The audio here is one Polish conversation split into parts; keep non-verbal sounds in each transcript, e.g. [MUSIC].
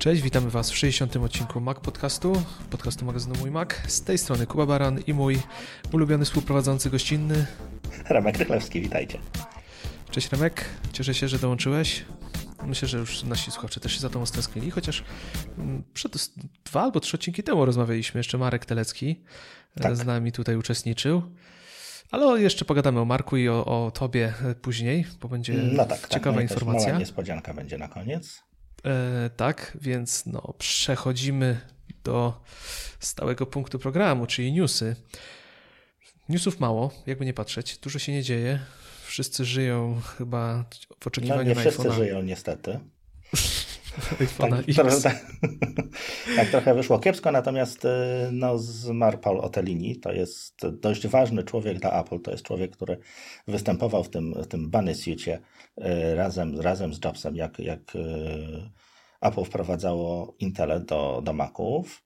Cześć, witamy Was w 60. odcinku Mac Podcastu, podcastu magazynu Mój Mac. Z tej strony Kuba Baran i mój ulubiony współprowadzący gościnny Remek Rychlewski, witajcie. Cześć Remek, cieszę się, że dołączyłeś. Myślę, że już nasi słuchacze też się za tą stęsknili, chociaż mm, przed dwa albo trzy odcinki temu rozmawialiśmy, jeszcze Marek Telecki e, tak. z nami tutaj uczestniczył. Ale jeszcze pogadamy o Marku i o, o tobie później, bo będzie no tak, tak. ciekawa tak, no informacja. Mała niespodzianka będzie na koniec. E, tak, więc no, przechodzimy do stałego punktu programu, czyli newsy. Newsów mało, jakby nie patrzeć, dużo się nie dzieje. Wszyscy żyją chyba w oczekiwaniu no, nie na wszyscy iPhone'a. żyją niestety. [LAUGHS] tak, trochę, tak, tak, trochę wyszło kiepsko, natomiast y, no, zmarł Paul Otelini. To jest dość ważny człowiek dla Apple. To jest człowiek, który występował w tym, w tym Bunny Suite y, razem, razem z Jobsem, jak, jak y, Apple wprowadzało Intel do, do Maców.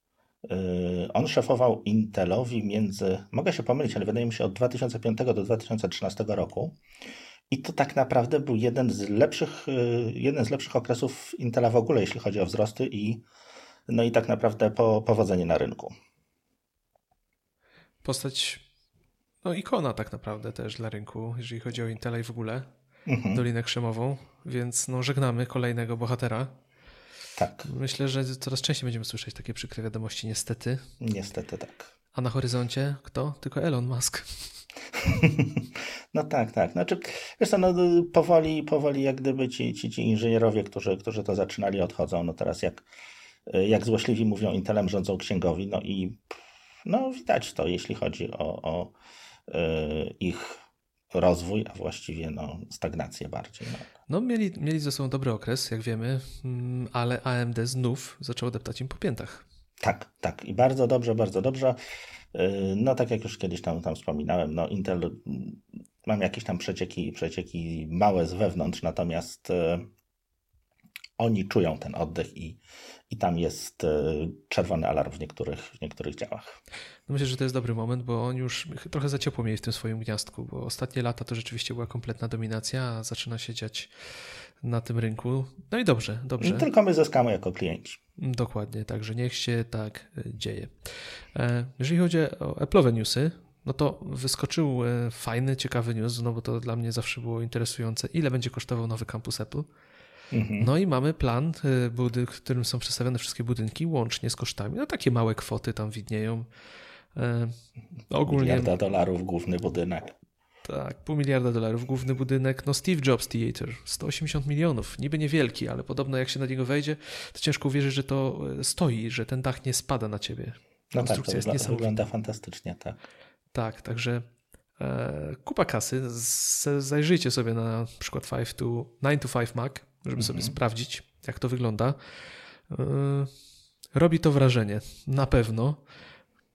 On szefował Intelowi między, mogę się pomylić, ale wydaje mi się od 2005 do 2013 roku. I to tak naprawdę był jeden z lepszych, y, jeden z lepszych okresów Intela w ogóle, jeśli chodzi o wzrosty i, no i tak naprawdę po, powodzenie na rynku. Postać, no ikona tak naprawdę też dla rynku, jeżeli chodzi o Intela i w ogóle, mhm. Dolinę Krzemową, więc no żegnamy kolejnego bohatera. Tak. Myślę, że coraz częściej będziemy słyszeć takie przykre wiadomości, niestety. Niestety tak. A na horyzoncie kto? Tylko Elon Musk. [LAUGHS] No tak, tak. Znaczy, wiesz co, no, powoli, powoli jak gdyby ci, ci, ci inżynierowie, którzy, którzy to zaczynali, odchodzą. No teraz jak, jak złośliwi mówią, Intelem rządzą księgowi, no i no widać to, jeśli chodzi o, o yy, ich rozwój, a właściwie no, stagnację bardziej. No. no, mieli, mieli ze sobą dobry okres, jak wiemy, mm, ale AMD znów zaczęło deptać im po piętach. Tak, tak. I bardzo dobrze, bardzo dobrze. Y, no tak jak już kiedyś tam, tam wspominałem, no Intel mm, mam jakieś tam przecieki, przecieki małe z wewnątrz, natomiast y, oni czują ten oddech i, i tam jest y, czerwony alarm w niektórych, w niektórych działach. No myślę, że to jest dobry moment, bo oni już trochę za ciepło mieli w tym swoim gniazdku, bo ostatnie lata to rzeczywiście była kompletna dominacja, a zaczyna się dziać na tym rynku. No i dobrze, dobrze. Tylko my zyskamy jako klienci. Dokładnie, także niech się tak e, dzieje. E, jeżeli chodzi o Apple'owe newsy, no to wyskoczył e, fajny, ciekawy news, no bo to dla mnie zawsze było interesujące, ile będzie kosztował nowy kampus Apple. Mhm. No i mamy plan, w którym są przedstawione wszystkie budynki, łącznie z kosztami. No takie małe kwoty tam widnieją. Ogólnie. Miliarda dolarów główny budynek. Tak, pół miliarda dolarów, główny budynek, no Steve Jobs Theater, 180 milionów, niby niewielki, ale podobno jak się na niego wejdzie, to ciężko uwierzyć, że to e, stoi, że ten dach nie spada na ciebie. No tak, to jest wygląda, wygląda fantastycznie, tak. Tak, także e, kupa kasy, z, zajrzyjcie sobie na przykład 5 to, 9 to 5 Mac, żeby sobie mhm. sprawdzić, jak to wygląda. E, robi to wrażenie, na pewno,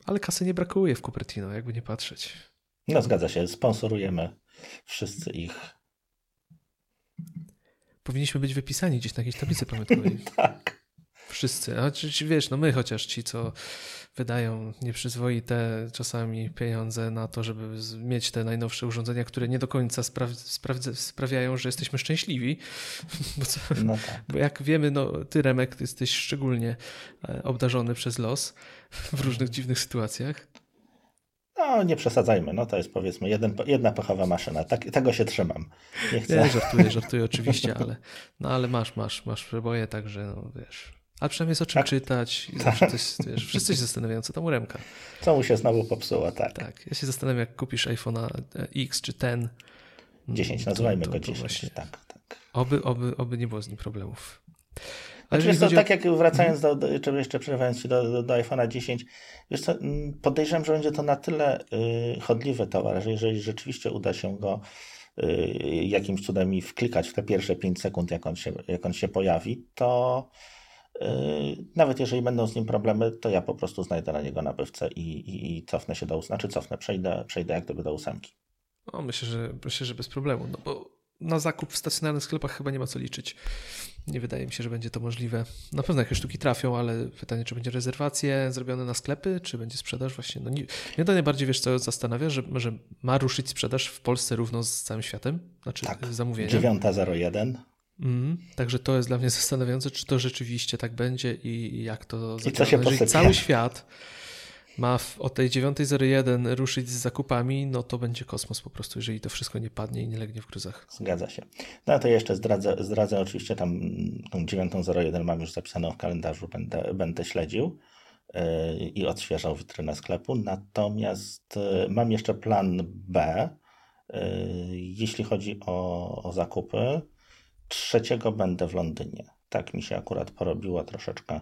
ale kasy nie brakuje w Cupertino, jakby nie patrzeć. No zgadza się, sponsorujemy wszyscy ich. Powinniśmy być wypisani gdzieś na jakiejś tablicy [LAUGHS] pamiątkowej. tak. Wszyscy. Czy wiesz, no my chociaż ci, co wydają nieprzyzwoite czasami pieniądze na to, żeby mieć te najnowsze urządzenia, które nie do końca spra sprawiają, że jesteśmy szczęśliwi. [LAUGHS] Bo, co, no tak. bo jak wiemy, no, ty Remek, ty jesteś szczególnie e, obdarzony przez los w różnych dziwnych sytuacjach. No, nie przesadzajmy, no to jest powiedzmy jeden, jedna pechowa maszyna. Tak, tego się trzymam. Nie chcę. Nie, żartuję, żartuję oczywiście, ale, no, ale masz, masz, masz przeboje, także no wiesz. Ale przynajmniej jest o czym tak. czytać. Tak. Coś, wiesz, wszyscy się zastanawiają, co tam u Remka. Co mu się znowu popsuło, tak. Tak, ja się zastanawiam, jak kupisz iPhone'a X czy ten. 10, nazywajmy to, go 10. Właśnie, tak, tak. Oby, oby, oby nie było z nim problemów. Ale znaczy, to, tak jak wracając do, do jeszcze przerywając się do, do, do iPhone'a 10, wiesz co, mm, podejrzewam, że będzie to na tyle y, chodliwy towar, że jeżeli rzeczywiście uda się go y, jakimś cudem i wklikać w te pierwsze 5 sekund, jak on się, jak on się pojawi, to y, nawet jeżeli będą z nim problemy, to ja po prostu znajdę na niego nabywcę i, i, i cofnę się do znaczy cofnę, przejdę, przejdę jak gdyby do ósemki. No, myślę, że, myślę, że bez problemu, no bo na zakup w stacjonarnych sklepach chyba nie ma co liczyć. Nie wydaje mi się, że będzie to możliwe. Na pewno jakieś sztuki trafią, ale pytanie, czy będzie rezerwacje zrobione na sklepy, czy będzie sprzedaż właśnie. No nie, mnie to najbardziej, wiesz co, zastanawia, że, że ma ruszyć sprzedaż w Polsce równo z całym światem, znaczy tak. zamówienia. 9.01. Mm, także to jest dla mnie [LAUGHS] zastanawiające, czy to rzeczywiście tak będzie i jak to I co się Jeżeli cały świat ma w, o tej 9.01 ruszyć z zakupami, no to będzie kosmos po prostu, jeżeli to wszystko nie padnie i nie legnie w gruzach. Zgadza się. No to jeszcze zdradzę, zdradzę oczywiście tam tą 9.01 mam już zapisaną w kalendarzu, będę, będę śledził yy, i odświeżał witrynę sklepu. Natomiast yy, mam jeszcze plan B, yy, jeśli chodzi o, o zakupy. Trzeciego będę w Londynie. Tak mi się akurat porobiło troszeczkę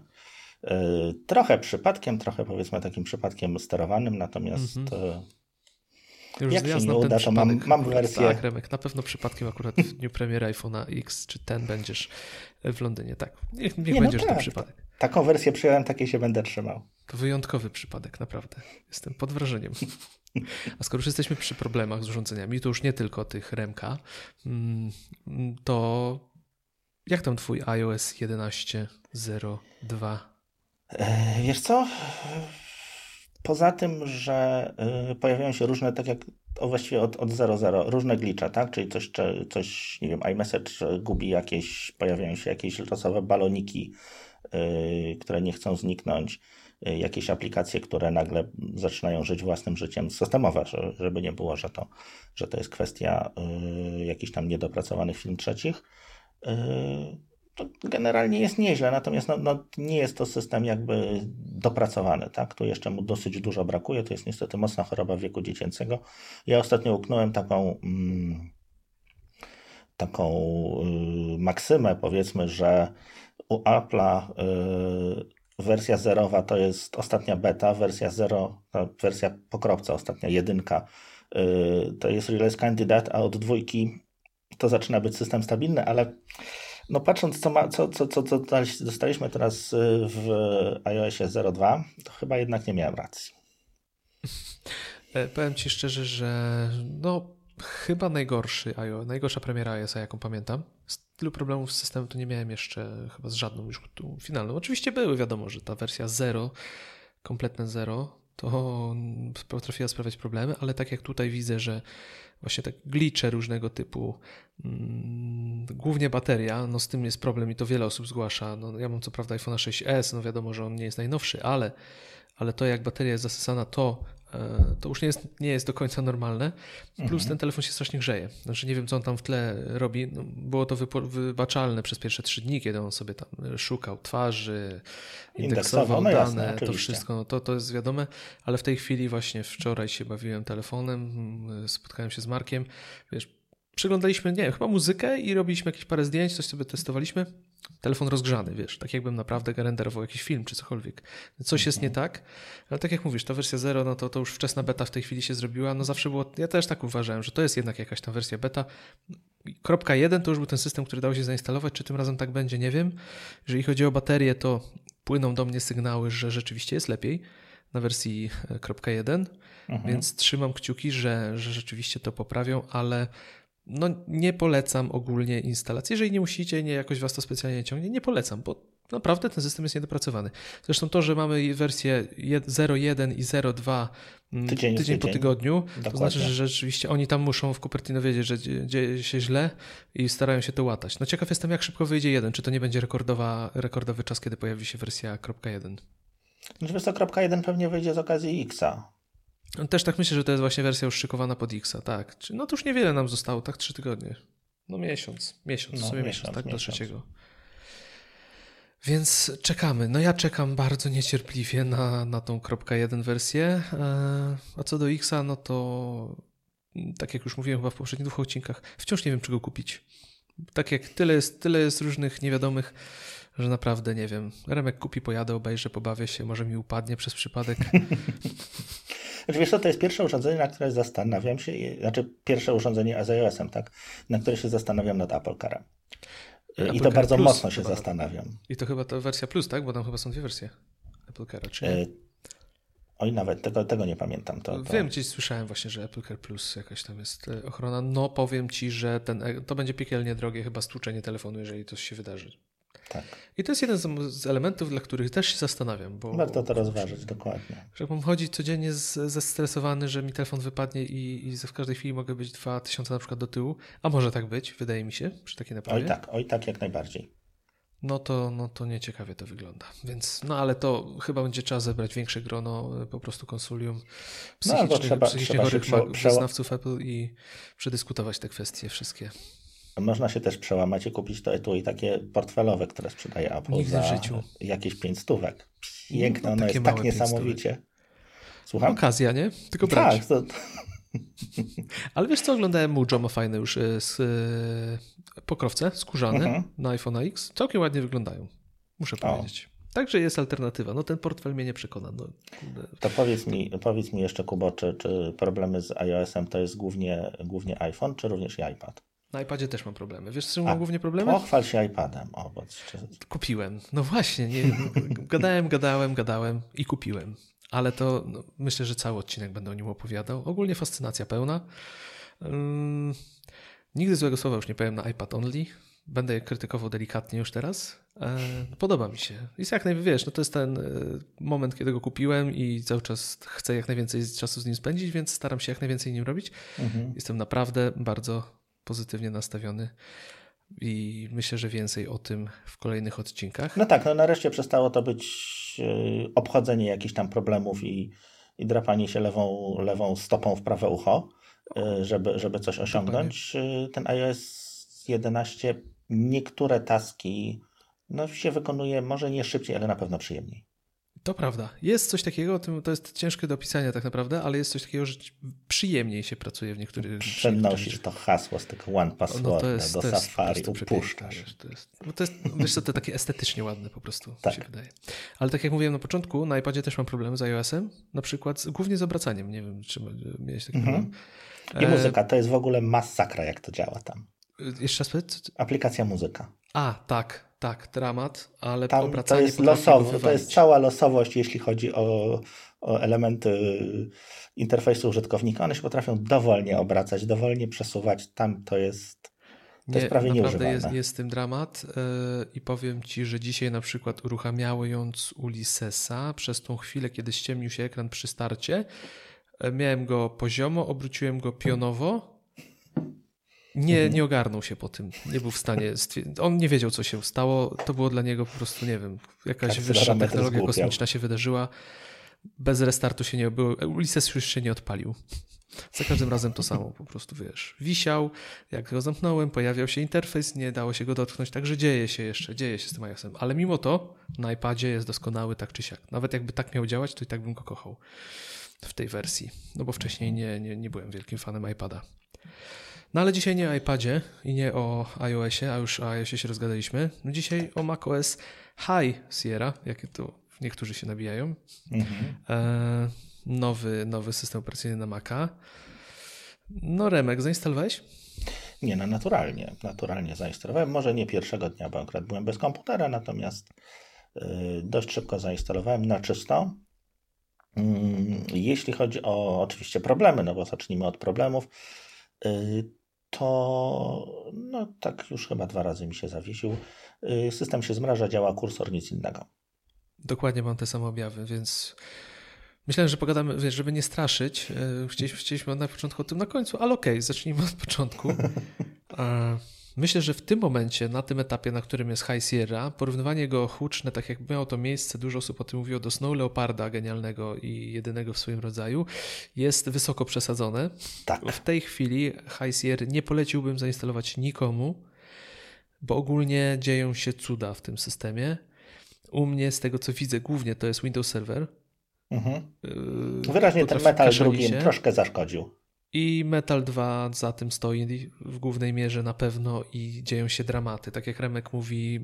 trochę przypadkiem, trochę powiedzmy takim przypadkiem sterowanym, natomiast mm-hmm. Już jak się nie uda, to mam, mam wersję. Tak, Remek, na pewno przypadkiem akurat w dniu premiery iPhone'a X czy ten będziesz w Londynie. Tak, niech, niech nie, będziesz no tak, przypadek. Taką wersję przyjąłem, takiej się będę trzymał. To wyjątkowy przypadek, naprawdę. Jestem pod wrażeniem. A skoro już jesteśmy przy problemach z urządzeniami, to już nie tylko tych Remka, mm, to jak tam twój iOS 11.02 E, wiesz co? Poza tym, że e, pojawiają się różne, tak jak właściwie od, od 0.0, różne glicze, tak? Czyli coś, coś, nie wiem, iMessage gubi jakieś, pojawiają się jakieś losowe baloniki, yy, które nie chcą zniknąć, jakieś aplikacje, które nagle zaczynają żyć własnym życiem systemowe, żeby nie było, że to, że to jest kwestia jakichś tam niedopracowanych film trzecich to generalnie jest nieźle, natomiast no, no, nie jest to system jakby dopracowany, tak? Tu jeszcze mu dosyć dużo brakuje, to jest niestety mocna choroba wieku dziecięcego. Ja ostatnio uknąłem taką mm, taką y, maksymę, powiedzmy, że u Apple'a y, wersja zerowa to jest ostatnia beta, wersja zero, wersja pokropca, ostatnia jedynka y, to jest release candidate, a od dwójki to zaczyna być system stabilny, ale no patrząc, co, ma, co, co, co, co dostaliśmy teraz y, w iOSie 0.2, to chyba jednak nie miałem racji. E, powiem Ci szczerze, że no chyba najgorszy najgorsza premiera iOSa, jaką pamiętam. Z tylu problemów z systemem to nie miałem jeszcze chyba z żadną już tu finalną. Oczywiście były, wiadomo, że ta wersja 0, kompletne 0, to potrafiła sprawiać problemy, ale tak jak tutaj widzę, że właśnie tak glicze różnego typu, mm, głównie bateria, no z tym jest problem i to wiele osób zgłasza. No, ja mam co prawda iPhone 6s, no wiadomo, że on nie jest najnowszy, ale, ale to jak bateria jest zasysana, to to już nie jest, nie jest do końca normalne. Plus mhm. ten telefon się strasznie grzeje. Znaczy nie wiem, co on tam w tle robi. No, było to wybaczalne przez pierwsze trzy dni, kiedy on sobie tam szukał twarzy, indeksował no dane, jasne, to wszystko. No, to, to jest wiadome, ale w tej chwili właśnie wczoraj się bawiłem telefonem, spotkałem się z Markiem. Wiesz, przyglądaliśmy, nie chyba muzykę i robiliśmy jakieś parę zdjęć, coś sobie testowaliśmy. Telefon rozgrzany, wiesz, tak jakbym naprawdę renderował jakiś film czy cokolwiek. Coś jest nie tak, ale tak jak mówisz, ta wersja 0, no to, to już wczesna beta w tej chwili się zrobiła. No zawsze było, ja też tak uważałem, że to jest jednak jakaś ta wersja beta. Kropka 1 to już był ten system, który dało się zainstalować. Czy tym razem tak będzie, nie wiem. Jeżeli chodzi o baterię, to płyną do mnie sygnały, że rzeczywiście jest lepiej na wersji e, kropka 1, mhm. więc trzymam kciuki, że, że rzeczywiście to poprawią, ale no nie polecam ogólnie instalacji. Jeżeli nie musicie, nie jakoś was to specjalnie ciągnie, nie polecam, bo naprawdę ten system jest niedopracowany. Zresztą to, że mamy wersję 0.1 i 0.2 mm, tydzień, tydzień po tygodniu, Dokładnie. to znaczy, że rzeczywiście oni tam muszą w Cupertino wiedzieć, że dzieje się źle i starają się to łatać. No ciekaw jestem, jak szybko wyjdzie jeden. Czy to nie będzie rekordowa, rekordowy czas, kiedy pojawi się wersja .1? Znaczy, wersja .1 pewnie wyjdzie z okazji Xa. Też tak myślę, że to jest właśnie wersja już szykowana pod Xa, tak. No to już niewiele nam zostało, tak? Trzy tygodnie. No miesiąc, miesiąc, no, sobie miesiąc, miesiąc, tak? Miesiąc. Do trzeciego. Więc czekamy. No ja czekam bardzo niecierpliwie na, na tą kropka jeden wersję. E, a co do Xa, no to tak jak już mówiłem chyba w poprzednich dwóch odcinkach, wciąż nie wiem, czego kupić. Tak jak tyle jest, tyle jest różnych niewiadomych że naprawdę nie wiem. Remek kupi, pojadę, obejrzę, pobawię się, może mi upadnie przez przypadek. [LAUGHS] Znaczy, wiesz co, to jest pierwsze urządzenie, na które zastanawiam się, znaczy pierwsze urządzenie z iOS-em, tak, na które się zastanawiam nad Apple Carem. Apple I to Car bardzo Plus mocno się zastanawiam. I to chyba ta wersja Plus, tak? Bo tam chyba są dwie wersje Apple Cara, czy nie? E, oj, nawet tego, tego nie pamiętam. To, to... Wiem, gdzieś słyszałem właśnie, że Apple Car Plus jakaś tam jest e, ochrona. No powiem Ci, że ten, e, to będzie piekielnie drogie chyba stłuczenie telefonu, jeżeli to się wydarzy. Tak. I to jest jeden z, elementów, dla których też się zastanawiam. Bo, Warto to rozważyć, dokładnie. Że mam chodzić codziennie zestresowany, że mi telefon wypadnie i, i w każdej chwili mogę być 2000 na przykład do tyłu, a może tak być, wydaje mi się, przy takiej naprawie. Oj tak, oj tak, jak najbardziej. No to, no to nieciekawie to wygląda. Więc, no ale to chyba będzie trzeba zebrać większe grono po prostu konsulium psychicznych, no, trzeba, psychicznie chorych wyznawców Apple i przedyskutować te kwestie wszystkie. Można się też przełamać i kupić to etui takie portfelowe, które sprzedaje Apple Nigdy za w życiu. jakieś pięć stówek. Piękne, no, ono jest tak niesamowicie. Słucham? Okazja, nie? Tylko brać. Tak, to... [LAUGHS] Ale wiesz co, oglądałem mu Joe ma fajne już e, z, e, pokrowce skórzane mhm. na iPhone X. Całkiem ładnie wyglądają, muszę powiedzieć. O. Także jest alternatywa. No ten portfel mnie nie przekona. No, to powiedz mi, powiedz mi jeszcze, Kubo, czy, czy problemy z iOS-em to jest głównie, głównie iPhone, czy również i iPad? Na iPadzie też mam problemy. Wiesz, z czym mam głównie problemy? Pochwal się iPadem. O, bo... Kupiłem. No właśnie, nie, gadałem, gadałem, gadałem i kupiłem. Ale to no, myślę, że cały odcinek będę o nim opowiadał. Ogólnie fascynacja pełna. Um, nigdy złego słowa już nie powiem na iPad Only. Będę je krytykował delikatnie już teraz. E, podoba mi się. Jest jak najwięcej, wiesz, no to jest ten e, moment, kiedy go kupiłem i cały czas chcę jak najwięcej czasu z nim spędzić, więc staram się jak najwięcej nim robić. Mhm. Jestem naprawdę bardzo pozytywnie nastawiony i myślę, że więcej o tym w kolejnych odcinkach. No tak, no nareszcie przestało to być e, obchodzenie jakichś tam problemów i, i drapanie się lewą, lewą stopą w prawe ucho, e, żeby, żeby coś osiągnąć. Dokładnie. E, ten iOS 11 niektóre taski no, się wykonuje może nie szybciej, ale na pewno przyjemniej. To prawda. Jest coś takiego, to jest ciężkie do opisania tak naprawdę, ale jest coś takiego, że przyjemniej się pracuje w niektórych... Przenosisz to hasło z tego One Password no to jest, do to Safari, jest, upuszczasz. Wiesz, to jest, no to jest, wiesz co, to takie estetycznie ładne po prostu tak. się wydaje. Ale tak jak mówiłem na początku, na iPadzie też mam problem z iOS-em, na przykład głównie z obracaniem. Nie wiem, czy miałeś taki mhm. problem. I e, muzyka, to jest w ogóle masakra, jak to działa tam. Jeszcze raz powiedz? Aplikacja muzyka. A, tak, tak, dramat, ale Tam obracanie to jest losowe, to jest cała losowość, jeśli chodzi o, o elementy interfejsu użytkownika. One się potrafią dowolnie obracać, dowolnie przesuwać. Tam to jest, to nie, jest prawie naprawdę jest, jest tym dramat yy, i powiem Ci, że dzisiaj na przykład uruchamiając Ulyssesa przez tą chwilę, kiedy ściemnił się ekran przy starcie, yy, miałem go poziomo, obróciłem go pionowo nie, mhm. nie ogarnął się po tym. Nie był w stanie. On nie wiedział, co się stało. To było dla niego po prostu, nie wiem, jakaś tak, wyższa technologia kosmiczna się wydarzyła. Bez restartu się nie było. Ulises już się nie odpalił. Za każdym razem to samo, po prostu wiesz. Wisiał, jak go zamknąłem, pojawiał się interfejs, nie dało się go dotknąć, także dzieje się jeszcze, dzieje się z tym iOS-em. Ale mimo to na iPadzie jest doskonały tak czy siak. Nawet jakby tak miał działać, to i tak bym go kochał w tej wersji. No bo wcześniej nie, nie, nie byłem wielkim fanem iPada. No ale dzisiaj nie o iPadzie i nie o iOSie, a już o iOSie się rozgadaliśmy. No dzisiaj o macOS High Sierra, jakie to niektórzy się nabijają. Mhm. E, nowy, nowy system operacyjny na Maca. No Remek, zainstalowałeś? Nie, no naturalnie, naturalnie zainstalowałem. Może nie pierwszego dnia, bo akurat byłem bez komputera, natomiast y, dość szybko zainstalowałem na czysto. Mm, jeśli chodzi o oczywiście problemy, no bo zacznijmy od problemów, y, to no tak już chyba dwa razy mi się zawiesił. Y, system się zmraża, działa kursor, nic innego. Dokładnie mam te same objawy, więc myślałem, że pogadamy, wiesz, żeby nie straszyć. Y, chcieliśmy, chcieliśmy na początku o tym na końcu, ale okej, okay, zacznijmy od początku. [LAUGHS] Myślę, że w tym momencie, na tym etapie, na którym jest High Sierra, porównywanie go huczne, tak jak miało to miejsce, dużo osób o tym mówiło, do Snow Leoparda genialnego i jedynego w swoim rodzaju, jest wysoko przesadzone. Tak. W tej chwili High Sierra nie poleciłbym zainstalować nikomu, bo ogólnie dzieją się cuda w tym systemie. U mnie, z tego co widzę, głównie to jest Windows Server. Mhm. Yy, Wyraźnie ten metal drugim troszkę zaszkodził. I Metal 2 za tym stoi w głównej mierze na pewno i dzieją się dramaty. Tak jak Remek mówi,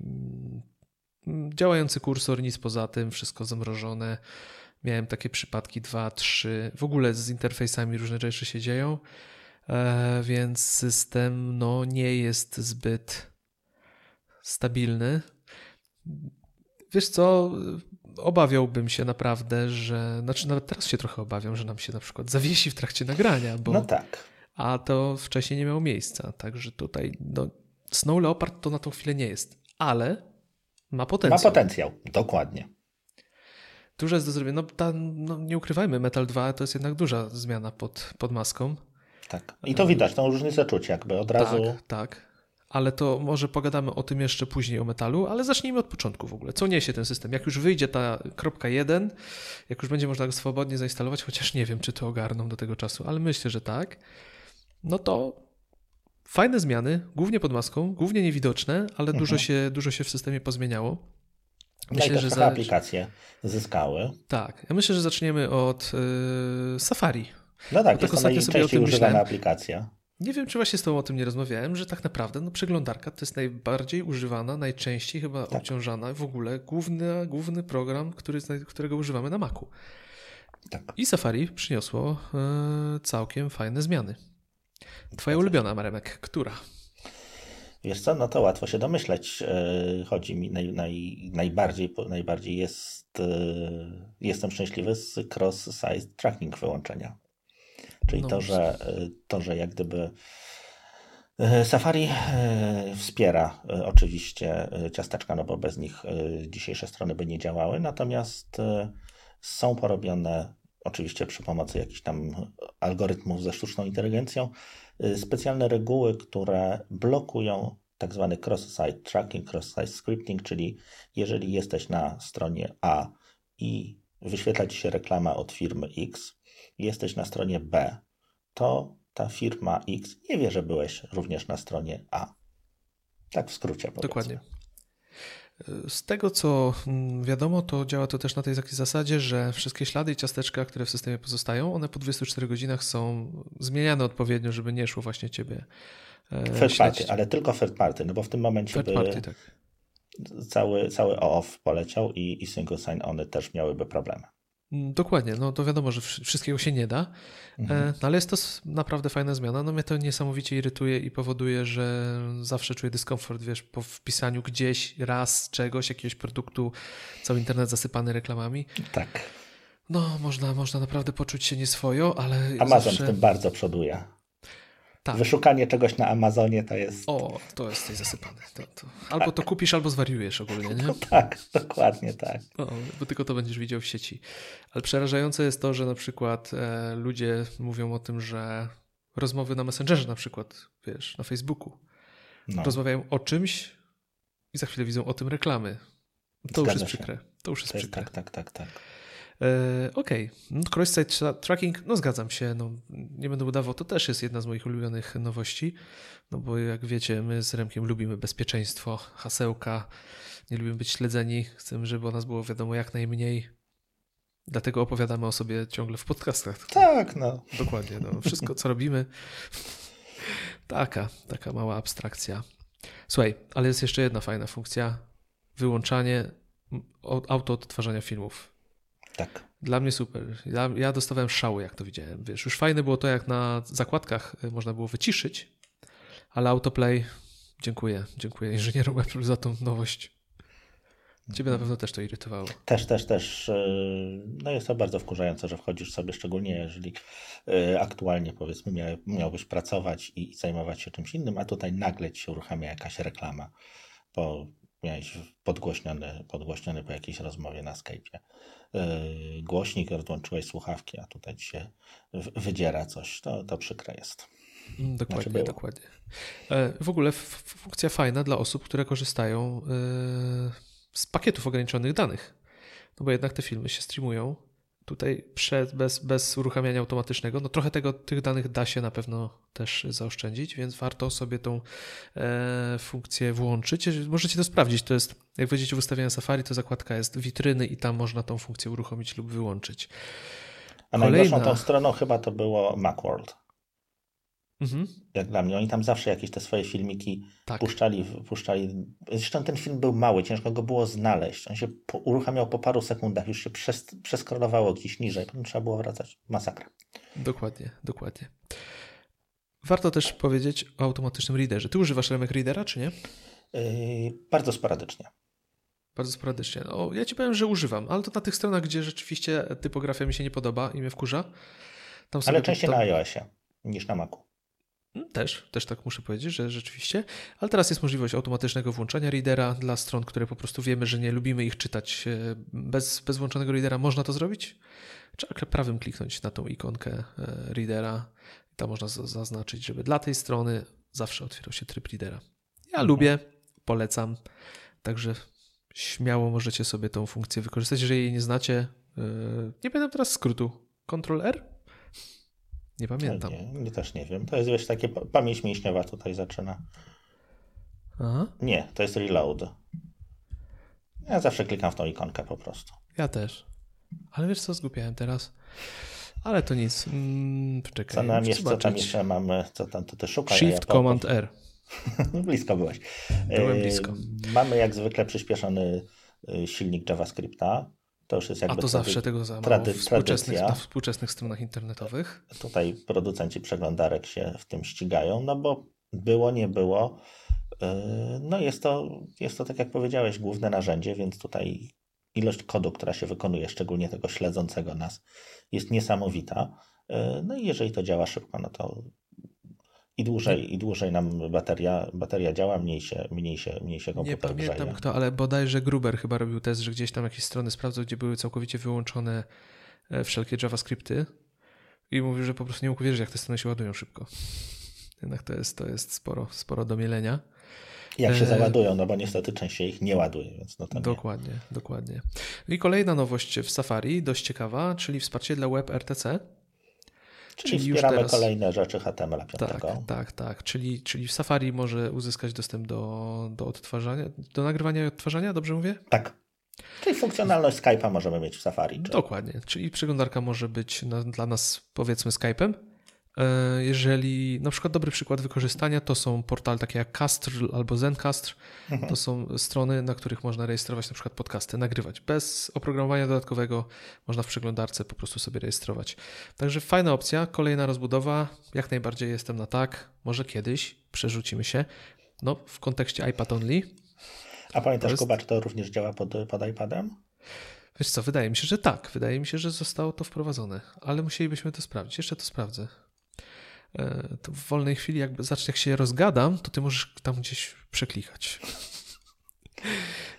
mm, działający kursor, nic poza tym, wszystko zamrożone. Miałem takie przypadki 2, 3. W ogóle z interfejsami różne rzeczy się dzieją, e, więc system no, nie jest zbyt stabilny. Wiesz co, obawiałbym się naprawdę, że, znaczy nawet teraz się trochę obawiam, że nam się na przykład zawiesi w trakcie nagrania, bo, no tak. a to wcześniej nie miało miejsca, także tutaj no, Snow Leopard to na tą chwilę nie jest, ale Ma potencjał. Ma potencjał, dokładnie. Dużo jest do zrobienia. No, ta, no, nie ukrywajmy, Metal 2 to jest jednak duża zmiana pod, pod maską. Tak. I to widać, tą różnicę czuć jakby od razu. Tak, tak. Ale to może pogadamy o tym jeszcze później, o metalu, ale zacznijmy od początku w ogóle. Co niesie ten system? Jak już wyjdzie ta kropka 1, jak już będzie można go swobodnie zainstalować, chociaż nie wiem, czy to ogarną do tego czasu, ale myślę, że tak, no to fajne zmiany, głównie pod maską, głównie niewidoczne, ale mhm. dużo, się, dużo się w systemie pozmieniało. Myślę, no że za... aplikacje zyskały. Tak, ja myślę, że zaczniemy od yy, Safari. No tak, jest to najczęściej używana aplikacja. Nie wiem, czy właśnie z Tobą o tym nie rozmawiałem, że tak naprawdę no, przeglądarka to jest najbardziej używana, najczęściej chyba tak. obciążana w ogóle główny, główny program, który, którego używamy na Macu. Tak. I Safari przyniosło e, całkiem fajne zmiany. Twoja ulubiona, Maremek, która? Wiesz co, no to łatwo się domyśleć. E, chodzi mi naj, naj, najbardziej, najbardziej jest, e, jestem szczęśliwy z cross-site tracking wyłączenia. Czyli no to, że, to, że jak gdyby e, Safari wspiera oczywiście ciasteczka, no bo bez nich dzisiejsze strony by nie działały, natomiast są porobione oczywiście przy pomocy jakichś tam algorytmów ze sztuczną inteligencją, Y, specjalne reguły, które blokują tak zwany cross-site tracking, cross-site scripting, czyli jeżeli jesteś na stronie A i wyświetla ci się reklama od firmy X, jesteś na stronie B, to ta firma X nie wie, że byłeś również na stronie A. Tak w skrócie. Powiedzmy. Dokładnie. Z tego co mm, wiadomo, to działa to też na tej zasadzie, że wszystkie ślady i ciasteczka, które w systemie pozostają, one po 24 godzinach są zmieniane odpowiednio, żeby nie szło właśnie ciebie. E, third party, ale tylko third party, no bo w tym momencie third party, tak. cały, cały OAuth poleciał i, i single sign-ony też miałyby problemy. Mm, dokładnie, no to wiadomo, że wszystkiego się nie da, mhm. E, no ale jest to naprawdę fajna zmiana. No mnie to niesamowicie irytuje i powoduje, że zawsze czuję dyskomfort, wiesz, po wpisaniu gdzieś raz czegoś, jakiegoś produktu, cały internet zasypany reklamami. Tak. No, można, można naprawdę poczuć się nieswojo, ale. Amazon zawsze... w tym bardzo przoduje. Tak. Wyszukanie czegoś na Amazonie to jest. O, to jest coś zasypane. To, to. Albo tak. to kupisz, albo zwariujesz ogólnie, nie? No [LAUGHS] tak, dokładnie tak. O, bo tylko to będziesz widział w sieci. Ale przerażające jest to, że na przykład e, ludzie mówią o tym, że rozmowy na Messengerze, na przykład, wiesz, na Facebooku, no. rozmawiają o czymś i za chwilę widzą o tym reklamy. To Zgadza już jest się. przykre. To już jest to przykre. Jest, tak, tak, tak, tak. E, okej, okay. No, cross-site tracking, no zgadzam się, no, nie będę udawał, to też jest jedna z moich ulubionych nowości, no bo jak wiecie, my z Remkiem lubimy bezpieczeństwo, hasełka, nie lubimy być śledzeni, chcemy, żeby o nas było wiadomo jak najmniej, dlatego opowiadamy o sobie ciągle w podcastach. Tak, no. Dokładnie, no, wszystko co robimy, taka, taka mała abstrakcja. Słuchaj, ale jest jeszcze jedna fajna funkcja, wyłączanie auto odtwarzania filmów tak. Dla mnie super. Ja, ja dostawałem szały, jak to widziałem. Wiesz, już fajne było to, jak na zakładkach y, można było wyciszyć, ale autoplay, dziękuję. Dziękuję inżynierom Apple za tą nowość. Ciebie na pewno też to irytowało. Też, też, też. Y, no jest to bardzo wkurzające, że wchodzisz sobie, szczególnie jeżeli y, aktualnie powiedzmy miałbyś pracować i zajmować się czymś innym, a tutaj nagle ci się uruchamia jakaś reklama, bo miałeś podgłośniony, podgłośniony po jakiejś rozmowie na Skype'ie yy, głośnik, odłączyłeś słuchawki, a tutaj ci się wydziera coś, to, to przykre jest. Mm, dokładnie, znaczy dokładnie. E, w ogóle funkcja fajna dla osób, które korzystają e, z pakietów ograniczonych danych. No bo jednak te filmy się streamują tutaj przed, bez, bez uruchamiania automatycznego. No trochę tego, tych danych da się na pewno też zaoszczędzić, więc warto sobie tą e, funkcję włączyć. Możecie to sprawdzić. To jest, jak wejdziecie w ustawienia Safari, to zakładka jest witryny i tam można tą funkcję uruchomić lub wyłączyć. A Kolejna... najgorszą tą stroną chyba to było Macworld. Mhm. Jak dla mnie. Oni tam zawsze jakieś te swoje filmiki tak. puszczali, puszczali. Zresztą ten film był mały, ciężko go było znaleźć. On się po, uruchamiał po paru sekundach, już się przes, przeskrolowało gdzieś niżej, potem trzeba było wracać. Masakra. Dokładnie, dokładnie. Warto też powiedzieć o automatycznym readerze. Ty używasz Remek Readera, czy nie? Yy, bardzo sporadycznie. Bardzo sporadycznie. No, ja ci powiem, że używam, ale to na tych stronach, gdzie rzeczywiście typografia mi się nie podoba i mnie wkurza. ale częściej to... na iOSie niż na Macu. Mm, też, też tak muszę powiedzieć, że rzeczywiście. Ale teraz jest możliwość automatycznego włączania readera dla stron, które po prostu wiemy, że nie lubimy ich czytać e, bez, bez włączonego readera. Można to zrobić? Trzeba prawym kliknąć na tą ikonkę e, readera. Tam można zaznaczyć, żeby dla tej strony zawsze otwierał się tryb readera. Ja mhm. lubię, polecam. Także śmiało możecie sobie tą funkcję wykorzystać. Jeżeli jej nie znacie, e, nie będę teraz skrótu. Ctrl R? Nie pamiętam. Nie, nie, też nie wiem. To jest wiesz, takie pamięć mięśniowa tutaj zaczyna. Aha. Nie, to jest reload. Ja zawsze klikam w tą ikonkę po prostu. Ja też. Ale wiesz co, zgubiałem teraz. Ale to nic. Mm, poczekaj. Co, nam jeszcze, co tam jeszcze mamy? Co tam to ty szukaj? Shift ja Command R. [LAUGHS] blisko byłeś. Byłem blisko. Mamy jak zwykle przyspieszony y, silnik JavaScripta. To już jest jakby A to zawsze tego za współczesnych, na współczesnych stronach internetowych. Tutaj producenci przeglądarek się w tym ścigają, no bo było, nie było. Y, no jest to, jest to, tak jak powiedziałeś, główne narzędzie, więc tutaj ilość kodu, która się wykonuje, szczególnie tego śledzącego nas, jest niesamowita. Y, no i jeżeli to działa szybko, no to i dłużej, i dłużej nam bateria, bateria działa, mniej się, mniej się, mniej się komputer Nie pamiętam grzeje. kto, ale bodajże Gruber chyba robił test, że gdzieś tam jakieś strony sprawdzał, gdzie były całkowicie wyłączone e, wszelkie JavaScripty i mówił, że po prostu nie mógł wierzyć, jak te strony się ładują szybko. Jednak to jest, to jest sporo, sporo do mielenia. Jak się e, załadują, no bo niestety częściej ich nie ładuje, więc no to Dokładnie, nie. dokładnie. I kolejna nowość w Safari, dość ciekawa, czyli wsparcie dla WebRTC. Czyli, czyli wspieramy teraz... kolejne rzeczy HTML5. Tak, tak, tak. Czyli, czyli Safari może uzyskać dostęp do, do odtwarzania, do nagrywania i odtwarzania, dobrze mówię? Tak. Czyli funkcjonalność Skype'a możemy mieć w Safari. Czy... Dokładnie. Czyli przeglądarka może być na, dla nas powiedzmy Skype'em, jeżeli na przykład dobry przykład wykorzystania to są portale takie jak Castr albo Zencastr, mhm. to są strony, na których można rejestrować na przykład podcasty, nagrywać. Bez oprogramowania dodatkowego można w przeglądarce po prostu sobie rejestrować. Także fajna opcja, kolejna rozbudowa, jak najbardziej jestem na tak, może kiedyś przerzucimy się, no w kontekście iPad only. A pamiętasz, jest... Kuba, czy to również działa pod, pod iPadem? Wiesz co, wydaje mi się, że tak. Wydaje mi się, że zostało to wprowadzone, ale musielibyśmy to sprawdzić. Jeszcze to sprawdzę. E, to w wolnej chwili, jakby zacznę, jak się rozgadam, to ty możesz tam gdzieś przeklikać.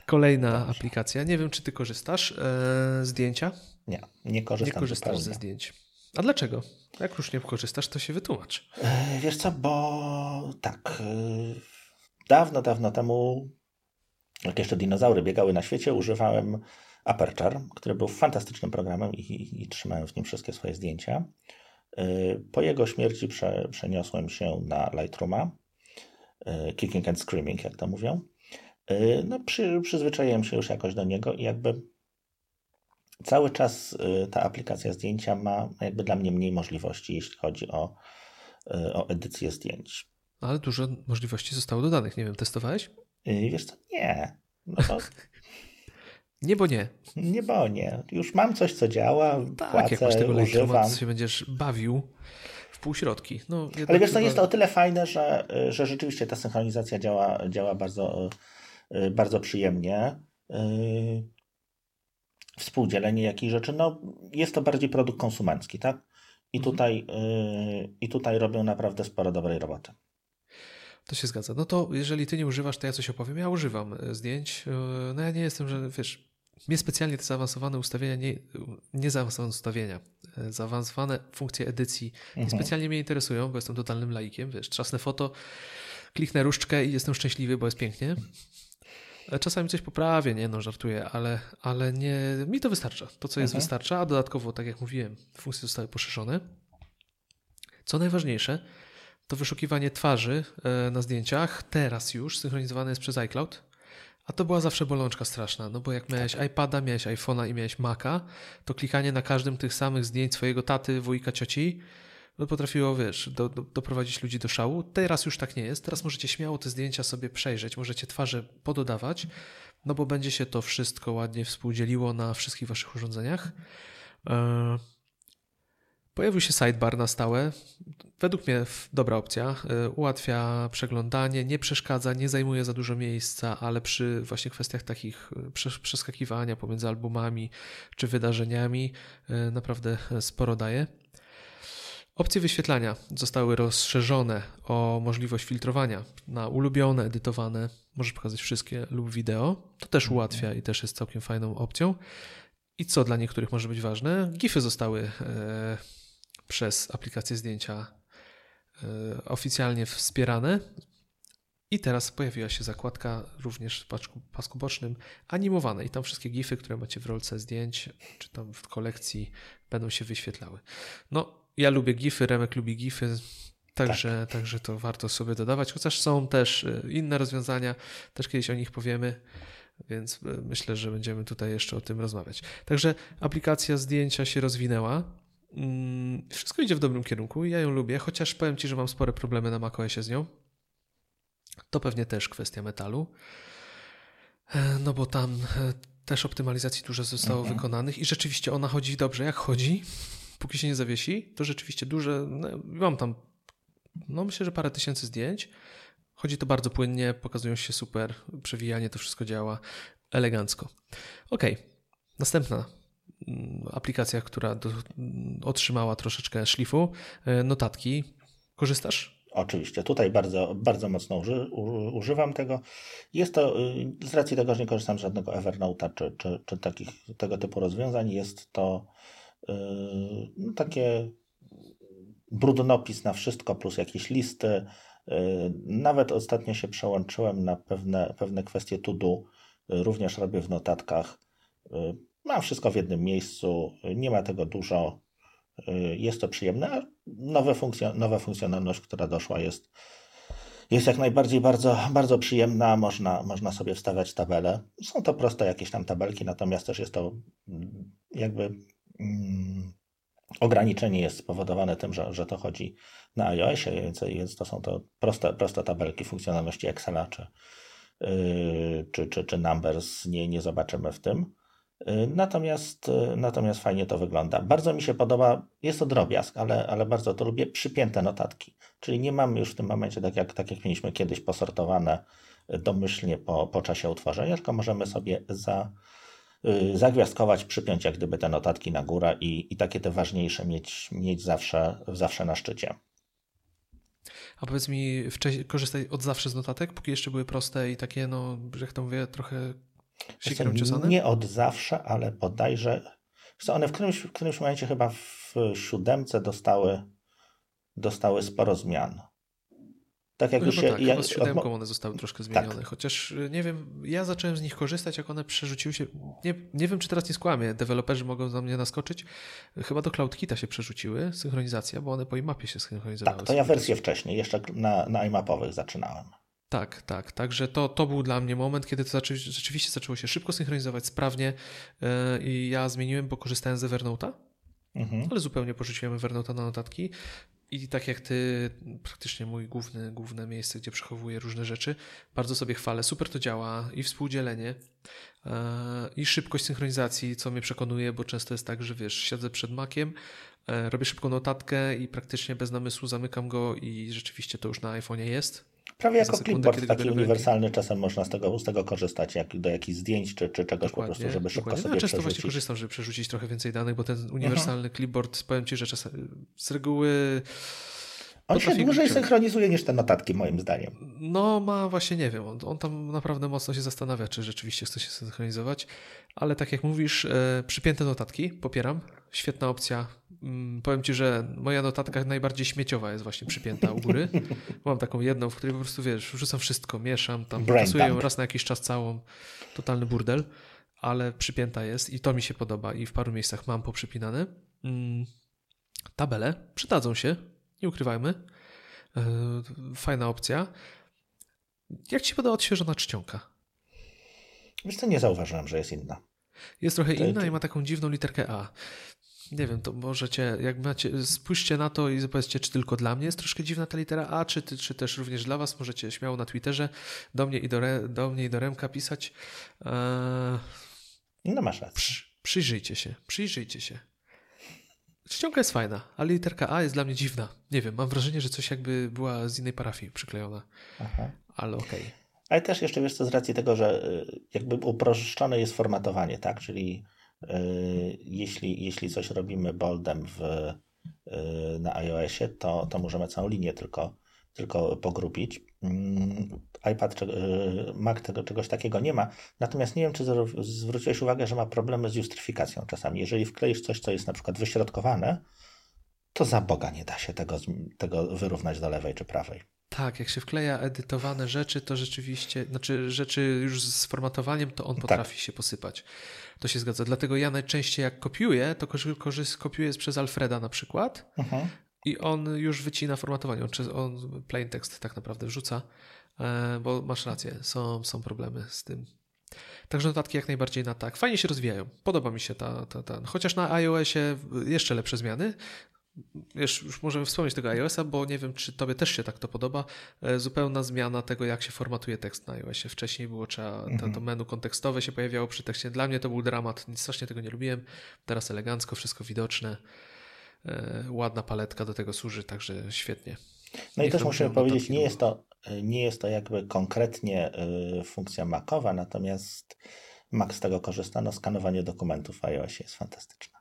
Kolejna aplikacja. Nie wiem, czy ty korzystasz e, zdjęcia? Nie, nie korzystam. Nie korzystasz ze zdjęć. A dlaczego? Jak już nie korzystasz, to się wytłumacz. E, wiesz co, bo tak. Dawno, dawno temu, jak jeszcze dinozaury biegały na świecie, używałem Aperture, który był fantastycznym programem i, i, i trzymałem w nim wszystkie swoje zdjęcia. Y, po jego śmierci prze, przeniosłem się na Lightrooma, y, kicking and screaming, jak to mówią. Y, no, przy, przyzwyczaiłem się już jakoś do niego i jakby cały czas ta aplikacja zdjęcia ma jakby dla mnie mniej możliwości, jeśli chodzi o, o edycję zdjęć. Ale dużo możliwości zostało dodanych. Nie wiem, testowałeś? Wiesz co, nie. No to [LAUGHS] Nie, bo nie. Nie, bo nie. Już mam coś, co działa, tak, płacę, jak masz tego używam. się będziesz bawił w półśrodki. No, Ale wiesz, to jest to o tyle fajne, że, że rzeczywiście ta synchronizacja działa, działa bardzo, bardzo przyjemnie. Współdzielenie jakichś rzeczy, no jest to bardziej produkt konsumencki, tak? I mhm. tutaj, I tutaj robią naprawdę sporo dobrej roboty. To się zgadza. No to jeżeli ty nie używasz, to ja coś opowiem. Ja używam e, zdjęć. No ja nie jestem, że wiesz, mnie specjalnie te zaawansowane ustawienia, nie, nie zaawansowane ustawienia, e, zaawansowane funkcje edycji mhm. specjalnie mnie interesują, bo jestem totalnym laikiem. Wiesz, trzasnę foto, kliknę różdżkę i jestem szczęśliwy, bo jest pięknie. E, czasami coś poprawię, nie no, żartuję, ale, ale nie, mi to wystarcza. To, co jest, mhm. wystarcza, a dodatkowo, tak jak mówiłem, funkcje zostały poszerzone. Co najważniejsze, to wyszukiwanie twarzy e, na zdjęciach teraz już synchronizowane jest przez iCloud. A to była zawsze bolączka straszna, no bo jak miałeś tak. iPada, miałeś iPhone'a i miałeś Maca, to klikanie na każdym tych samych zdjęć swojego taty, wujka, cioci, no potrafiło, wiesz, do, do, doprowadzić ludzi do szału. Teraz już tak nie jest. Teraz możecie śmiało te zdjęcia sobie przejrzeć, możecie twarze pododawać, no bo będzie się to wszystko ładnie współdzieliło na wszystkich waszych urządzeniach. Pojawił się sidebar na stałe. Według mnie dobra opcja. Y, ułatwia przeglądanie, nie przeszkadza, nie zajmuje za dużo miejsca, ale przy właśnie kwestiach takich y, przeskakiwania pomiędzy albumami czy wydarzeniami y, naprawdę sporo daje. Opcje wyświetlania zostały rozszerzone o możliwość filtrowania na ulubione, edytowane, możesz pokazać wszystkie lub wideo. To też mhm. ułatwia i też jest całkiem fajną opcją. I co dla niektórych może być ważne, GIFy zostały e, przez aplikację zdjęcia e, oficjalnie wspierane. I teraz pojawiła się zakładka również w pasku, pasku bocznym animowane i tam wszystkie GIFy, które macie w rolce zdjęć, czy tam w kolekcji będą się wyświetlały. No, ja lubię GIFy, Remek lubi GIFy, także, tak. także to warto sobie dodawać, chociaż są też e, inne rozwiązania, też kiedyś o nich powiemy, więc e, myślę, że będziemy tutaj jeszcze o tym rozmawiać. Także aplikacja zdjęcia się rozwinęła. Mm, wszystko idzie w dobrym kierunku, ja ją lubię, chociaż powiem Ci, że mam spore problemy na macOSie z nią. To pewnie też kwestia metalu. E, no bo tam też optymalizacji dużo zostało mhm. wykonanych i rzeczywiście ona chodzi dobrze, jak chodzi póki się nie zawiesi, to rzeczywiście duże, no, mam tam, no myślę, że parę tysięcy zdjęć. Chodzi to bardzo płynnie, pokazują się super, przewijanie, to wszystko działa elegancko. Ok, następna aplikacja, która do, otrzymała troszeczkę szlifu, e, notatki. Korzystasz? Oczywiście, tutaj bardzo, bardzo mocno uży, używam tego. Jest to, y, z racji tego, że nie korzystam z żadnego Evernote'a czy, czy, czy takich, tego typu rozwiązań, jest to Yy, takie brudnopis na wszystko plus jakieś listy. Yy, nawet ostatnio się przełączyłem na pewne, pewne kwestie to do. Yy, również robię w notatkach. Mam wszystko w jednym miejscu, nie ma tego dużo. Jest to przyjemne, nowe funkcjo- nowa funkcjonalność, która doszła, jest, jest jak najbardziej bardzo, bardzo przyjemna. Można, można sobie wstawiać tabele. Są to proste jakieś tam tabelki, natomiast też jest to mm, jakby Mm, ograniczenie jest spowodowane tym, że, że to chodzi na iOSie, więc, więc to są to proste, proste tabelki funkcjonalności Excela czy, yy, czy, czy, czy Numbers, nie, nie zobaczymy w tym. Natomiast, natomiast fajnie to wygląda. Bardzo mi się podoba, jest to drobiazg, ale, ale bardzo to lubię, przypięte notatki. Czyli nie mamy już w tym momencie, tak jak, tak jak mieliśmy kiedyś, posortowane domyślnie po, po czasie utworzenia, tylko możemy sobie za, Y, zagwiazdkować, przypiąć jak gdyby te notatki na górę i, i takie te ważniejsze mieć, mieć zawsze, zawsze na szczycie. A powiedz mi, korzystaj od zawsze z notatek, póki jeszcze były proste i takie, no, jak to mówię, trochę siekierą ciosane? Nie od zawsze, ale bodajże one w którymś, w którymś momencie chyba w siódemce dostały, dostały sporo zmian. Tak jak no już się, tak, z siódemką one zostały troszkę zmienione, tak. chociaż y, nie wiem, ja zacząłem z nich korzystać, jak one przerzuciły się, nie, nie wiem czy teraz nie skłamię, deweloperzy mogą za mnie naskoczyć, chyba do CloudKita się przerzuciły, synchronizacja, bo one po IMAPie się synchronizowały. Tak, to ja wersję wcześniej, jeszcze na, na iMapowych zaczynałem. Tak, tak. Także to, to był dla mnie moment, kiedy to rzeczywiście zaczęło się szybko synchronizować, sprawnie yy, i ja zmieniłem, bo korzystałem z Evernote'a, mhm. ale zupełnie porzuciłem Evernote'a na notatki i tak jak ty, praktycznie mój główny, główne miejsce, gdzie przechowuję różne rzeczy, bardzo sobie chwalę. Super to działa i współdzielenie, e, i szybkość synchronizacji, co mnie przekonuje, bo często jest tak, że wiesz, siedzę przed makiem, e, robię szybką notatkę i praktycznie bez namysłu zamykam go i rzeczywiście to już na iPhone'ie jest. Prawie jako clipboard taki uniwersalny, czasem można z tego, z tego korzystać, jak do jakichś zdjęć czy, czy czegoś dokładnie, po prostu, żeby szybko dokładnie. sobie no, często przerzucić. właśnie korzystam, żeby przerzucić trochę więcej danych, bo ten mhm. uniwersalny Aha. clipboard, powiem Ci, że czasem z reguły on się dłużej synchronizuje niż te notatki, moim zdaniem. No, ma właśnie, nie wiem, on, on, tam naprawdę mocno się zastanawia, czy rzeczywiście chce się synchronizować, ale tak jak mówisz, e, przypięte notatki, popieram, świetna opcja. Mm, powiem Ci, że moja notatka najbardziej śmieciowa jest właśnie przypięta u góry. [LAUGHS] Mam taką jedną, w której po prostu, wiesz, wrzucam wszystko, mieszam, tam kasuję ją raz na jakiś czas całą, totalny burdel, ale przypięta jest i to mi się podoba i w paru miejscach mam poprzypinane. Mm, tabele przydadzą się, nie ukrywajmy. E, fajna opcja. Jak Ci podoba odświeżona czcionka? Wiesz co, nie zauważyłem, że jest inna. Jest trochę inna i ma taką dziwną literkę A. Nie wiem, to możecie, jak macie, spójrzcie na to i powiedzcie, czy tylko dla mnie jest troszkę dziwna ta litera A, czy, czy też również dla Was. Możecie śmiało na Twitterze do mnie i do, Re, do, mnie i do Remka pisać. Eee... No masz rację. Przy, przyjrzyjcie się, przyjrzyjcie się. Czcionka jest fajna, ale literka A jest dla mnie dziwna. Nie wiem, mam wrażenie, że coś jakby była z innej parafii przyklejona. Aha. Ale okej. Okay. Ale też jeszcze wiesz co, z racji tego, że y, jakby uproszczone jest formatowanie, tak? Czyli jeśli, jeśli coś robimy boldem w, na iOSie, to, to możemy całą linię tylko, tylko pogrupić. Mm, iPad, Mac tego, czegoś takiego nie ma. Natomiast nie wiem, czy zwróciłeś uwagę, że ma problemy z justryfikacją czasami. Jeżeli wkleisz coś, co jest na przykład wyśrodkowane, to za Boga nie da się tego, tego wyrównać do lewej czy prawej. Tak, jak się wkleja edytowane rzeczy, to rzeczywiście, znaczy rzeczy już z formatowaniem, to on tak. potrafi tak. się posypać. To się zgadza. Dlatego ja najczęściej jak kopiuję, to kopiuję przez Alfreda na przykład uh-huh. i on już wycina formatowanie. On, on plain text tak naprawdę wrzuca, e, bo masz rację, są, są problemy z tym. Także notatki jak najbardziej na tak. Fajnie się rozwijają. Podoba mi się ta, ta, ta. Chociaż na iOSie jeszcze lepsze zmiany. Wiesz, już możemy wspomnieć tego iOS-a, bo nie wiem, czy tobie też się tak to podoba. E, zupełna zmiana tego, jak się formatuje tekst na iOSie. Wcześniej było trzeba, to, to mhm. menu kontekstowe się pojawiało przy tekście. Dla mnie to był dramat, nic strasznie tego nie lubiłem. Teraz elegancko, wszystko widoczne. E, ładna paletka do tego służy, także świetnie. No Niech i też musimy powiedzieć, nie jest, to, nie jest to jakby konkretnie y, funkcja Macowa, natomiast Mac z tego korzysta. No, skanowanie dokumentów w iOSie jest fantastyczne.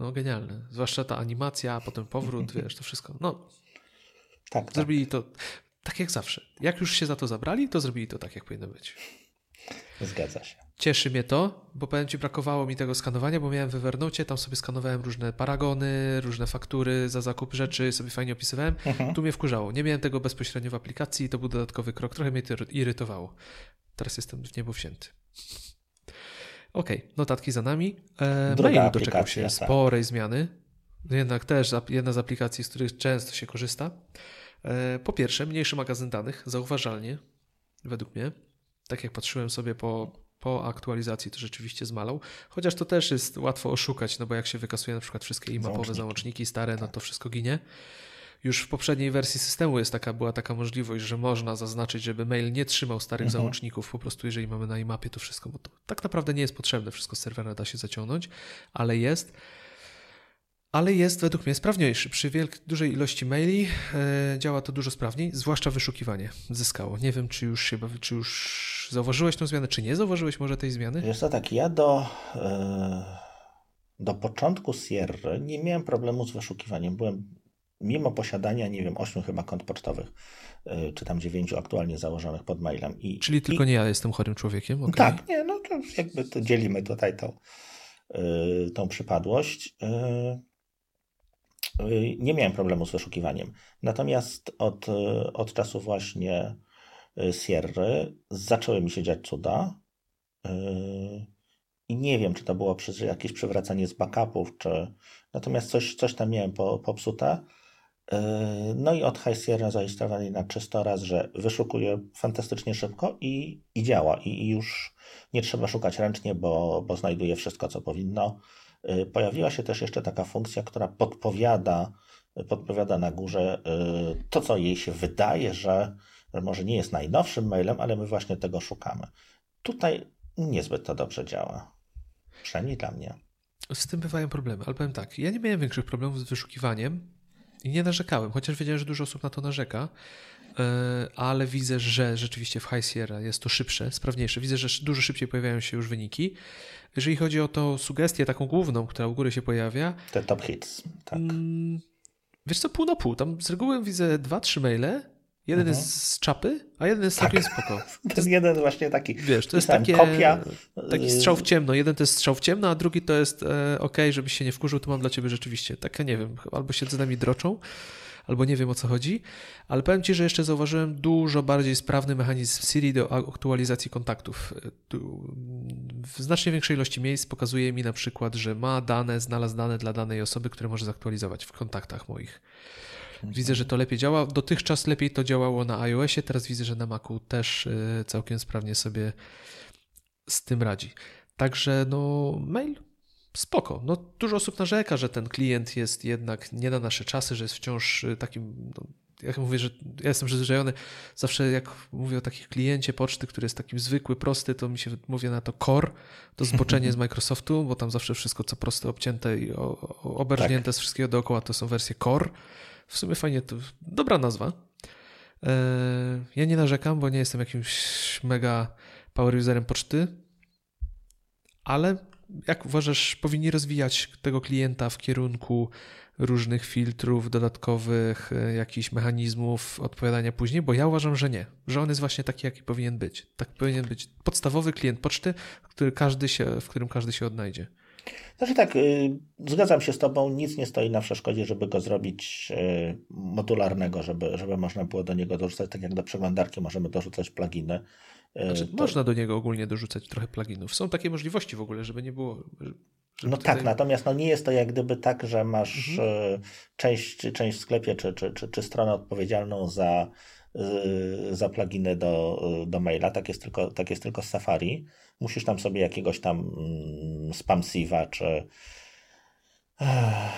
No genialne. Zwłaszcza ta animacja, a potem powrót, [LAUGHS] wiesz, to wszystko. No. Tak, tak. Zrobili tak. to tak jak zawsze. Jak już się za to zabrali, to zrobili to tak, jak powinno być. Zgadza się. Cieszy mnie to, bo powiem Ci, brakowało mi tego skanowania, bo miałem w Evernote, tam sobie skanowałem różne paragony, różne faktury za zakup rzeczy, sobie fajnie opisywałem. Mhm. Tu mnie wkurzało. Nie miałem tego bezpośrednio w aplikacji, to był dodatkowy krok. Trochę mnie to irytowało. Teraz jestem w niebo wsięty. Okej, okay, notatki za nami. E, mail doczekał się tak. sporej zmiany. Jednak też jedna z aplikacji, z których często się korzysta. E, po pierwsze, mniejszy magazyn danych, zauważalnie, według mnie. Tak jak patrzyłem sobie po, po aktualizacji, to rzeczywiście zmalał. Chociaż to też jest łatwo oszukać, no bo jak się wykasuje na przykład wszystkie e-mapowe załączniki stare, no to wszystko ginie. Już w poprzedniej wersji systemu jest taka, była taka możliwość, że można zaznaczyć, żeby mail nie trzymał starych mhm. załączników, po prostu jeżeli mamy na imapie to wszystko, bo to tak naprawdę nie jest potrzebne, wszystko z serwera da się zaciągnąć, ale jest. Ale jest według mnie sprawniejszy. Przy dużej ilości maili e, działa to dużo sprawniej, zwłaszcza wyszukiwanie zyskało. Nie wiem, czy już się czy już zauważyłeś tą zmianę, czy nie zauważyłeś może tej zmiany? Jest to tak, ja do, e, do początku Sierra nie miałem problemu z wyszukiwaniem. Byłem mimo posiadania, nie wiem, ośmiu chyba kont pocztowych, y, czy tam dziewięciu aktualnie założonych pod mailem. I, Czyli tylko i... nie ja jestem chorym człowiekiem? Okay. Tak, nie, no to jakby to dzielimy tutaj tą, yy, tą przypadłość. Yy, nie miałem problemu z wyszukiwaniem. Natomiast od, od czasu właśnie Sierry zaczęły mi się dziać cuda. I nie wiem, czy to było przez jakieś przywracanie z backupów, czy. Natomiast coś, coś tam miałem po, popsute. Yy, no i od High Sierra zainstalowanej na czysto raz, że wyszukuje fantastycznie szybko i, i działa. I, I, już nie trzeba szukać ręcznie, bo, bo znajduje wszystko, co powinno. Yy, pojawiła się też jeszcze taka funkcja, która podpowiada, podpowiada na górze yy, to, co jej się wydaje, że może nie jest najnowszym mailem, ale my właśnie tego szukamy. Tutaj niezbyt to dobrze działa. Przynajmniej dla mnie. Z tym bywają problemy, ale powiem tak, ja nie miałem większych problemów z wyszukiwaniem, i nie narzekałem, chociaż wiedziałem, że dużo osób na to narzeka, e, ale widzę, że rzeczywiście w High Sierra jest to szybsze, sprawniejsze. Widzę, że dużo szybciej pojawiają się już wyniki. Jeżeli chodzi o tą sugestię taką główną, która u góry się pojawia. Te top hits, tak. Mm, wiesz co, pół na pół. Tam z reguły widzę dwa, trzy maile Jeden mhm. jest z czapy, a jeden jest tak. całkiem spoko. [LAUGHS] Ten jest, jeden właśnie taki. Wiesz, to jest takie, kopia. taki strzał w ciemno. Jeden to jest strzał w ciemno, a drugi to jest e, ok, żebyś się nie wkurzył, to mam dla ciebie rzeczywiście. Takie, nie wiem, albo się z nami droczą, albo nie wiem o co chodzi, ale powiem Ci, że jeszcze zauważyłem dużo bardziej sprawny mechanizm Siri do aktualizacji kontaktów. E, w znacznie większej ilości miejsc pokazuje mi na przykład, że ma dane, znalazł dane dla danej osoby, które może zaktualizować w kontaktach moich. Widzę, że to lepiej działa. Dotychczas lepiej to działało na iOSie, teraz widzę, że na Macu też y, całkiem sprawnie sobie z tym radzi. Także no mail spoko. No, dużo osób narzeka, że ten klient jest jednak nie na nasze czasy, że jest wciąż y, takim no, jak mówię, że ja jestem przyzwyczajony, zawsze jak mówię o takim kliencie poczty, który jest takim zwykły, prosty, to mi się mówię na to core, to zboczenie z [LAUGHS] Microsoftu, bo tam zawsze wszystko co proste, obcięte i oberżnięte tak. z wszystkiego dookoła to są wersje core. W sumie fajnie, to dobra nazwa. E, ja nie narzekam, bo nie jestem jakimś mega power userem poczty, ale jak uważasz, powinni rozwijać tego klienta w kierunku różnych filtrów, dodatkowych e, jakichś mechanizmów odpowiadania później? Bo ja uważam, że nie, że on jest właśnie taki, jaki powinien być. Tak powinien być podstawowy klient poczty, który każdy się, w którym każdy się odnajdzie. Znaczy tak, y, zgadzam się z Tobą, nic nie stoi na przeszkodzie, żeby go zrobić y, modularnego, żeby, żeby można było do niego dorzucać, tak jak do przeglądarki możemy dorzucać pluginy. Y, znaczy, to... Można do niego ogólnie dorzucać trochę pluginów. Są takie możliwości w ogóle, żeby nie było. Żeby no tutaj... tak, natomiast no nie jest to jak gdyby tak, że masz mhm. część, część w sklepie czy, czy, czy, czy stronę odpowiedzialną za, za pluginy do, do maila. Tak jest, tylko, tak jest tylko z Safari musisz tam sobie jakiegoś tam mm, spam sieva, czy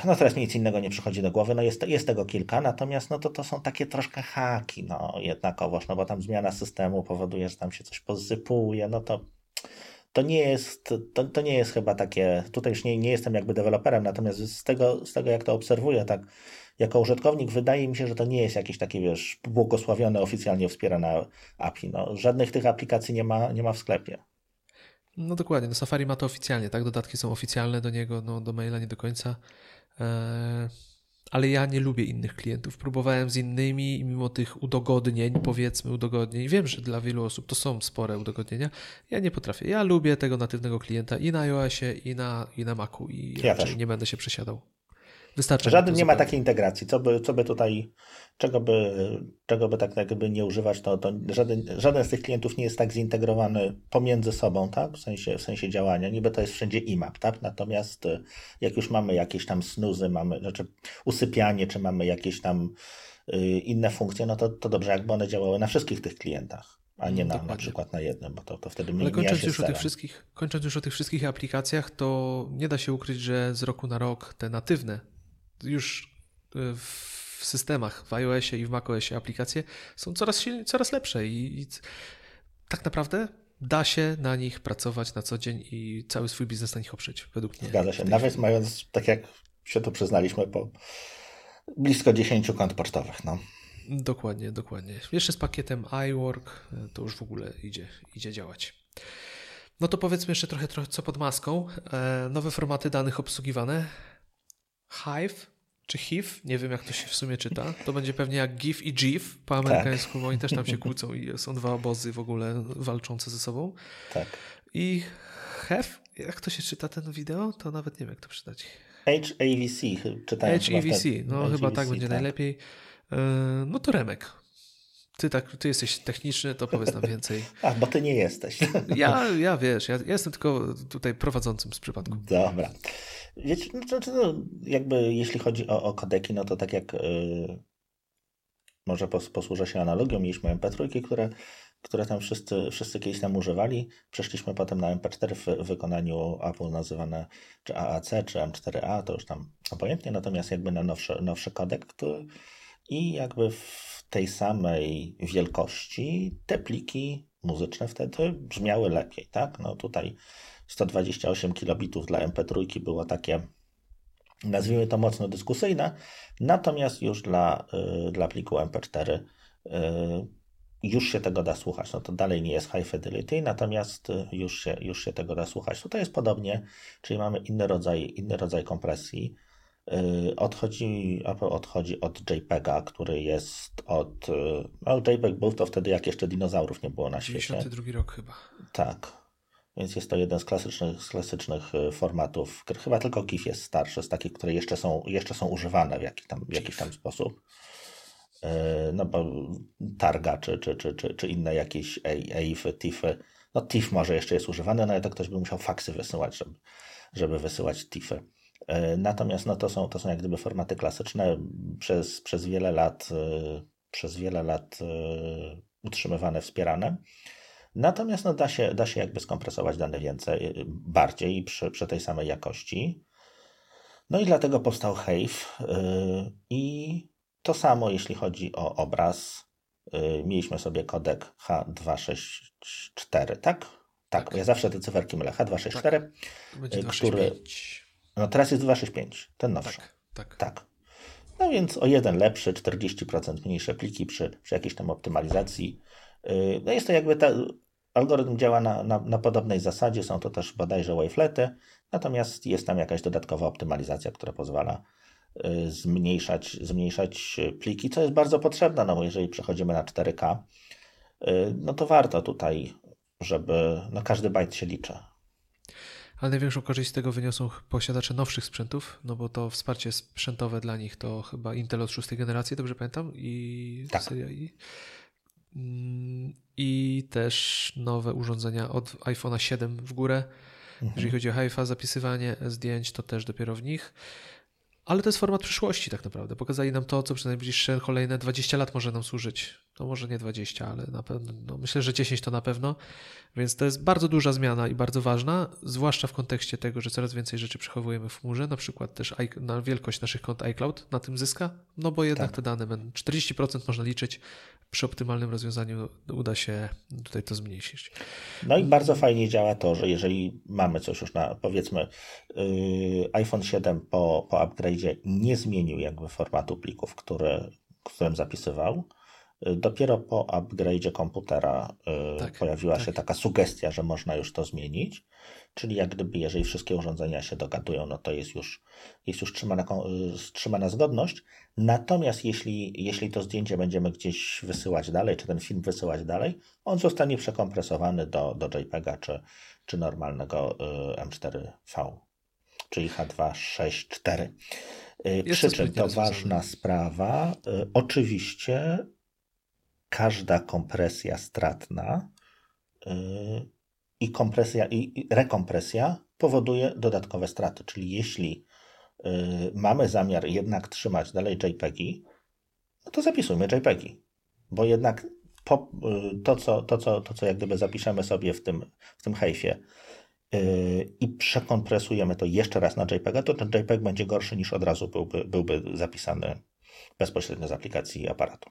no teraz nic innego nie przychodzi do głowy, no jest, jest tego kilka, natomiast no to, to są takie troszkę haki, no jednakowoż, no bo tam zmiana systemu powoduje, że tam się coś pozypuje, no to to nie jest, to, to nie jest chyba takie, tutaj już nie, nie jestem jakby deweloperem, natomiast z tego, z tego jak to obserwuję, tak jako użytkownik wydaje mi się, że to nie jest jakieś takie, wiesz, błogosławione, oficjalnie wspierane API. No, żadnych tych aplikacji nie ma, nie ma w sklepie. No dokładnie, no Safari ma to oficjalnie, tak? Dodatki są oficjalne do niego, no do maila nie do końca. Eee, ale ja nie lubię innych klientów. Próbowałem z innymi i mimo tych udogodnień, powiedzmy udogodnień, wiem, że dla wielu osób to są spore udogodnienia, ja nie potrafię. Ja lubię tego natywnego klienta i na iOSie, i na, i na Macu i ja nie będę się przesiadał. Wystarczy. Żaden nie ma takiej integracji. Co by, co by tutaj, czego by, czego by tak jakby nie używać, to, to żaden, żaden z tych klientów nie jest tak zintegrowany pomiędzy sobą, tak? W sensie, w sensie działania. Niby to jest wszędzie IMAP, tak? Natomiast y, jak już mamy jakieś tam snuzy, mamy, znaczy usypianie, czy mamy jakieś tam y, inne funkcje, no to, to dobrze, jakby one działały na wszystkich tych klientach a nie na, na przykład na jednym, bo to, to wtedy Ale kończąc już, o tych wszystkich, kończąc już o tych wszystkich aplikacjach, to nie da się ukryć, że z roku na rok te natywne już e, w systemach, w iOSie i w macOSie aplikacje są coraz, silniej, coraz lepsze i, i tak naprawdę da się na nich pracować na co dzień i cały swój biznes na nich oprzeć, według mnie. Zgadza się. Nawet chwili. mając, tak jak się tu przyznaliśmy, po blisko 10 kont pocztowych. No. Dokładnie, dokładnie. Jeszcze z pakietem iWork e, to już w ogóle idzie, idzie działać. No to powiedzmy jeszcze trochę, trochę co pod maską. E, nowe formaty danych obsługiwane. Hive czy HIV, nie wiem jak to się w sumie czyta, to będzie pewnie jak GIF i GIF po amerykańsku, tak. bo oni też tam się kłócą i są dwa obozy w ogóle walczące ze sobą. Tak. I HEF, jak to się czyta ten wideo, to nawet nie wiem jak to przeczytać. HAVC czytałem. HAVC, no HAVC, chyba tak będzie tak. najlepiej. E, no to Remek. Ty, tak, ty jesteś techniczny, to powiedz nam więcej. [LAUGHS] A, bo ty nie jesteś. Ja, ja wiesz, ja, ja jestem tylko tutaj prowadzącym z przypadku. Dobra. Wiecie, no, no, jakby jeśli chodzi o, o kodeki, no to tak jak yy, może pos, posłużę się analogią, mieliśmy MP3, które, które tam wszyscy, wszyscy kiedyś tam używali. Przeszliśmy potem na MP4 w wykonaniu Apple nazywane czy AAC, czy M4A, to już tam obojętnie, natomiast jakby na nowszy, nowszy kodek, który, i jakby w tej samej wielkości te pliki muzyczne wtedy brzmiały lepiej, tak? No tutaj 128 kilobitów dla MP3 było takie, nazwijmy to mocno dyskusyjne, natomiast już dla, y, dla pliku MP4 y, już się tego da słuchać. No to dalej nie jest high fidelity, natomiast y, już się, już się tego da słuchać. Tutaj jest podobnie, czyli mamy inny rodzaj, inny rodzaj kompresji. Odchodzi, Apple odchodzi od JPEGa, który jest od. No, JPEG był to wtedy, jak jeszcze dinozaurów nie było na świecie. 92 rok chyba. Tak. Więc jest to jeden z klasycznych, z klasycznych y, formatów. Chyba tylko GIF jest starszy, z takich, które jeszcze są, jeszcze są używane w jakiś tam, w jakiś tam sposób. Y, no bo targa czy, czy, czy, czy, czy inne jakieś EIFy, TIFy. No TIF może jeszcze jest używany, no ale to ktoś by musiał faksy wysyłać, żeby, żeby wysyłać TIFy. Y, natomiast no to, są, to są jak gdyby formaty klasyczne przez, przez wiele lat przez wiele lat utrzymywane, wspierane. Natomiast no, da, się, da się jakby skompresować dane więcej, y, bardziej przy, przy tej samej jakości. No i dlatego powstał Hive. Yy, I to samo jeśli chodzi o obraz. Yy, mieliśmy sobie kodek H264, tak? Tak, tak. ja zawsze te cyferki mylę. H264, tak. Y, który. No teraz jest 265, ten nowszy. Tak, tak. tak. No więc o jeden lepszy, 40% mniejsze pliki przy, przy jakiejś tam optymalizacji. Y, no jest to jakby ta, algorytm działa na, na, na, podobnej zasadzie, są to też bodajże wavelety, Natomiast jest tam jakaś dodatkowa optymalizacja, która pozwala zmniejszać, zmniejszać pliki, co jest bardzo potrzebne, no bo jeżeli przechodzimy na 4K, no to warto tutaj, żeby no każdy bajt się liczy. Ale największą korzyść z tego wyniosą posiadacze nowszych sprzętów, no bo to wsparcie sprzętowe dla nich to chyba Intel od szóstej generacji, dobrze pamiętam? I tak. seria I. Mm, I też nowe urządzenia od iPhone'a 7 w górę. Mhm. Jeżeli chodzi o HiFi, zapisywanie zdjęć, to też dopiero w nich. Ale to jest format przyszłości tak naprawdę. Pokazali nam to, co przez najbliższe kolejne 20 lat może nam służyć. No może nie 20, ale na pewno, no myślę, że 10 to na pewno. Więc to jest bardzo duża zmiana i bardzo ważna, zwłaszcza w kontekście tego, że coraz więcej rzeczy przechowujemy w chmurze, na przykład też na wielkość naszych kont iCloud na tym zyska, no bo jednak tak. te dane 40% można liczyć, przy optymalnym rozwiązaniu uda się tutaj to zmniejszyć. No i bardzo fajnie działa to, że jeżeli mamy coś już na, powiedzmy, yy, iPhone 7 po, po upgrade'zie nie zmienił jakby formatu plików, który, którym zapisywał, Dopiero po upgrade'zie komputera y, tak, pojawiła tak. się taka sugestia, że można już to zmienić. Czyli jak gdyby, jeżeli wszystkie urządzenia się dogadują, no to jest już, jest już trzymana, y, trzymana zgodność. Natomiast jeśli, jeśli to zdjęcie będziemy gdzieś wysyłać dalej, czy ten film wysyłać dalej, on zostanie przekompresowany do, do JPEGa czy, czy normalnego y, M4V, czyli H264. Przy czym to ważna sprawa. Oczywiście każda kompresja stratna yy, i kompresja i rekompresja powoduje dodatkowe straty. Czyli jeśli yy, mamy zamiar jednak trzymać dalej JPEGi, no to zapisujmy JPEGi, bo jednak po, yy, to, co, to, co, to, co jak gdyby zapiszemy sobie w tym, w tym hejfie i przekompresujemy to jeszcze raz na JPEGa, to ten JPEG będzie gorszy niż od razu byłby, byłby zapisany bezpośrednio z aplikacji aparatu.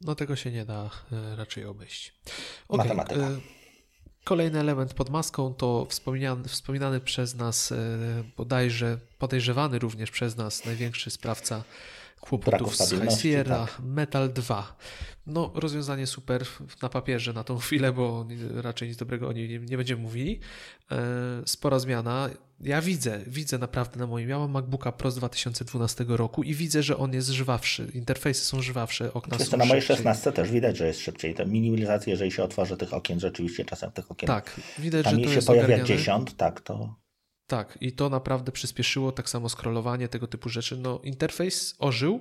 No tego się nie da e, raczej obejść. Okay. Matematyka. E, kolejny element pod maską to wspominany, wspominany przez nas, e, bodajże podejrzewany również przez nas największy sprawca kłopotów z High Sierra, tak. Metal 2. No, rozwiązanie super na papierze na tą chwilę, bo raczej nic dobrego o niej nie, nie będziemy mówili. spora zmiana ja widzę, widzę naprawdę na moim. Ja mam MacBooka Pro z 2012 roku i widzę, że on jest żwawszy. Interfejsy są żwawsze, okna jest są to na mojej 16 też widać, że jest szybciej. Ta minimalizacja, jeżeli się otworzy tych okien, rzeczywiście czasem tych okien. Tak, widać, tam że to się jest pojawia ogarniane. 10, tak, to. Tak, i to naprawdę przyspieszyło, tak samo scrollowanie, tego typu rzeczy. No, interfejs ożył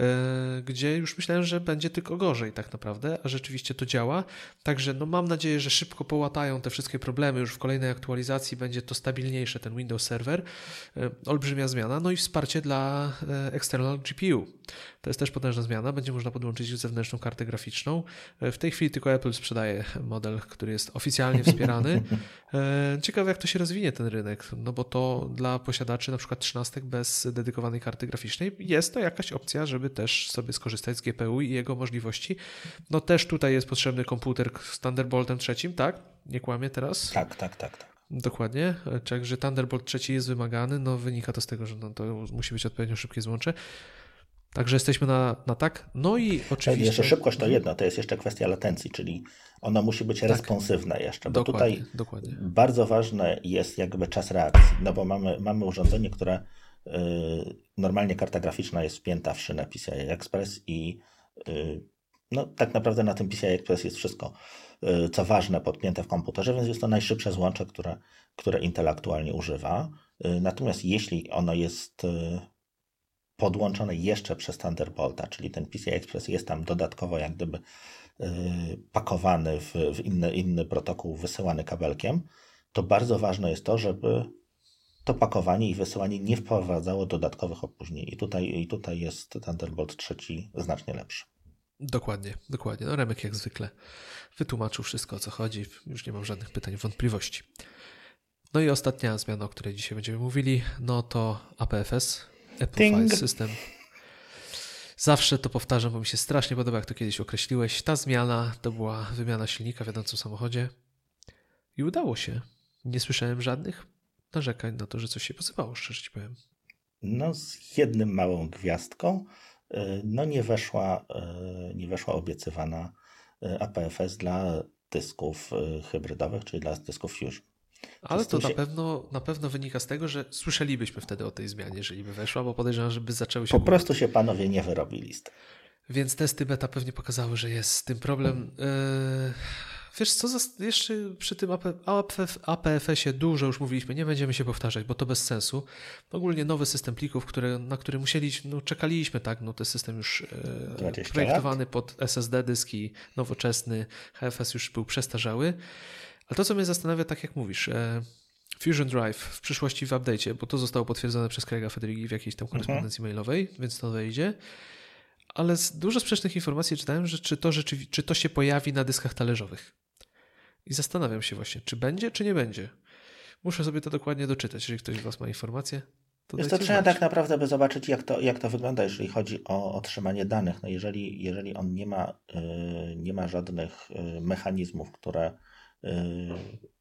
E, gdzie już myślałem, że będzie tylko gorzej tak naprawdę, a rzeczywiście to działa. Także no mam nadzieję, że szybko połatają te wszystkie problemy, już w kolejnej aktualizacji będzie to stabilniejsze, ten Windows Server. E, olbrzymia zmiana, no i wsparcie dla e, external GPU. To jest też potężna zmiana, będzie można podłączyć zewnętrzną kartę graficzną. W tej chwili tylko Apple sprzedaje model, który jest oficjalnie wspierany. Ciekawe jak to się rozwinie ten rynek, no bo to dla posiadaczy na przykład 13 bez dedykowanej karty graficznej jest to jakaś opcja, żeby też sobie skorzystać z GPU i jego możliwości. No też tutaj jest potrzebny komputer z Thunderboltem trzecim, tak? Nie kłamie teraz? Tak, tak, tak. tak. Dokładnie, także Thunderbolt trzeci jest wymagany, no wynika to z tego, że no, to musi być odpowiednio szybkie złącze. Także jesteśmy na, na tak. No i oczywiście. Jeszcze szybkość to jedno, to jest jeszcze kwestia latencji, czyli ono musi być tak. responsywne jeszcze. Bo dokładnie, tutaj dokładnie. bardzo ważne jest jakby czas reakcji, no bo mamy, mamy urządzenie, które Y, normalnie karta graficzna jest wpięta w szynę PCI Express i y, no, tak naprawdę na tym PCI Express jest wszystko, y, co ważne, podpięte w komputerze, więc jest to najszybsze złącze, które, które Intel aktualnie używa. Natomiast jeśli ono jest podłączone jeszcze przez Thunderbolta, czyli ten PCI Express jest tam dodatkowo jak gdyby pakowany w, w inny, inny protokół wysyłany kabelkiem, to bardzo ważne jest to, żeby to pakowanie i wysyłanie nie wprowadzało dodatkowych opóźnień. I tutaj, i tutaj jest Thunderbolt 3 znacznie lepszy. Dokładnie, dokładnie. No Remek jak zwykle wytłumaczył wszystko o co chodzi. Już nie mam żadnych pytań, wątpliwości. No i ostatnia zmiana, o której dzisiaj będziemy mówili, no to APFS, Apple. File System. Zawsze to powtarzam, bo mi się strasznie podoba, jak to kiedyś określiłeś. Ta zmiana to była wymiana silnika w jadącym samochodzie i udało się. Nie słyszałem żadnych narzekań na to, że coś się posypało, szczerze ci powiem. No, z jednym małą gwiazdką. E, no, nie weszła, e, nie weszła obiecywana e, APFS dla dysków hybrydowych, czyli dla dysków Fusion. Ale to, to na, pewno, na pewno wynika z tego, że słyszelibyśmy wtedy o tej zmianie, jeżeli by weszła, bo podejrzewam, żeby zaczęły się... Po prostu się panowie nie wyrobili z tego. Więc testy beta pewnie pokazały, że jest z tym problem. Yy, wiesz co, jeszcze przy tym APFS-ie dużo już mówiliśmy, nie będziemy się powtarzać, bo to bez sensu. Ogólnie nowy system plików, na który musieliśmy, no czekaliśmy, tak, no to system już yy, projektowany lat? pod SSD dyski, nowoczesny, HFS już był przestarzały. Ale to, co mnie zastanawia, tak jak mówisz, Fusion Drive w przyszłości w update'cie, bo to zostało potwierdzone przez Craiga Federighi w jakiejś tam korespondencji mhm. mailowej, więc to wejdzie ale z dużo sprzecznych informacji czytałem, że czy to, rzeczywi- czy to się pojawi na dyskach talerzowych. I zastanawiam się właśnie, czy będzie, czy nie będzie. Muszę sobie to dokładnie doczytać, jeżeli ktoś z Was ma informacje. To Jest to trzeba tak naprawdę by zobaczyć, jak to, jak to wygląda, jeżeli chodzi o otrzymanie danych. No jeżeli, jeżeli on nie ma, yy, nie ma żadnych yy, mechanizmów, które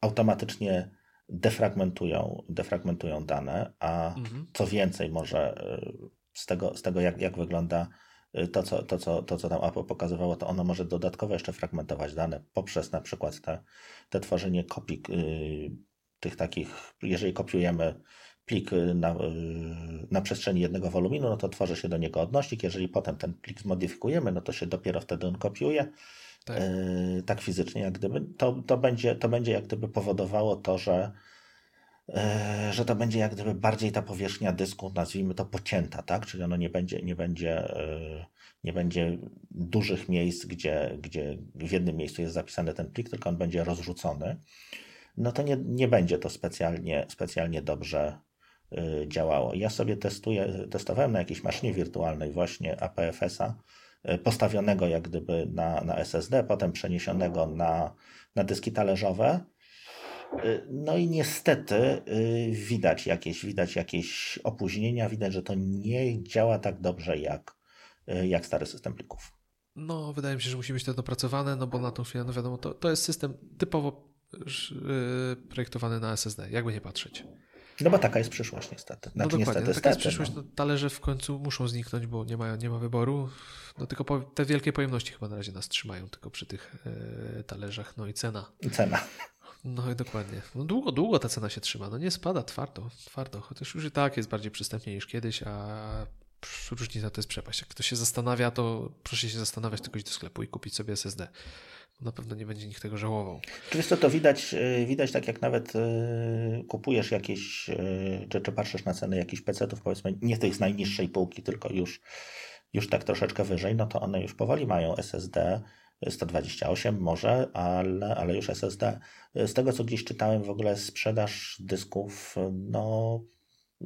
automatycznie defragmentują, defragmentują dane, a mhm. co więcej, może y, z tego, z tego jak, jak wygląda to, co, to, co, to, co tam Apple pokazywało, to ono może dodatkowo jeszcze fragmentować dane poprzez na przykład te, te tworzenie kopii yy, tych takich, jeżeli kopiujemy plik na, yy, na przestrzeni jednego woluminu, no to tworzy się do niego odnośnik. Jeżeli potem ten plik zmodyfikujemy, no to się dopiero wtedy on kopiuje. Tak, yy, tak fizycznie, jak gdyby. To, to, będzie, to będzie jak gdyby powodowało to, że E, że to będzie jak gdyby bardziej ta powierzchnia dysku, nazwijmy to pocięta, tak? Czyli ono nie będzie, nie będzie, e, nie będzie dużych miejsc, gdzie, gdzie w jednym miejscu jest zapisany ten plik, tylko on będzie rozrzucony. No to nie, nie będzie to specjalnie, specjalnie dobrze działało. Ja sobie testuję, testowałem na jakiejś maszynie wirtualnej właśnie APFS-a, postawionego jak gdyby na, na SSD, potem przeniesionego na, na dyski talerzowe no i niestety y, widać jakieś, widać jakieś opóźnienia, widać, że to nie działa tak dobrze jak, jak stary system plików. No, wydaje mi się, że musi być to dopracowane, no bo na tą chwilę, no wiadomo, to, to jest system typowo projektowany na SSD, jakby nie patrzeć. No bo taka jest przyszłość niestety. Znaczy, no dokładnie, niestety, taka jest przyszłość. No. talerze w końcu muszą zniknąć, bo nie ma, nie ma wyboru. No tylko po, te wielkie pojemności chyba na razie nas trzymają tylko przy tych yy, talerzach. No i cena. Cena. No i dokładnie. No długo, długo ta cena się trzyma. No nie spada twardo, twardo. Chociaż już i tak jest bardziej przystępnie niż kiedyś, a różnica to jest przepaść. Jak ktoś się zastanawia, to proszę się zastanawiać, tylko iść do sklepu i kupić sobie SSD. Na pewno nie będzie nikt tego żałował. Czy to, widać, y, widać tak jak nawet y, kupujesz jakieś, y, czy, czy patrzysz na ceny jakichś PC-ów, powiedzmy nie tych z najniższej półki, tylko już, już tak troszeczkę wyżej, no to one już powoli mają SSD, 128 może, ale, ale już SSD. Z tego, co gdzieś czytałem, w ogóle sprzedaż dysków, no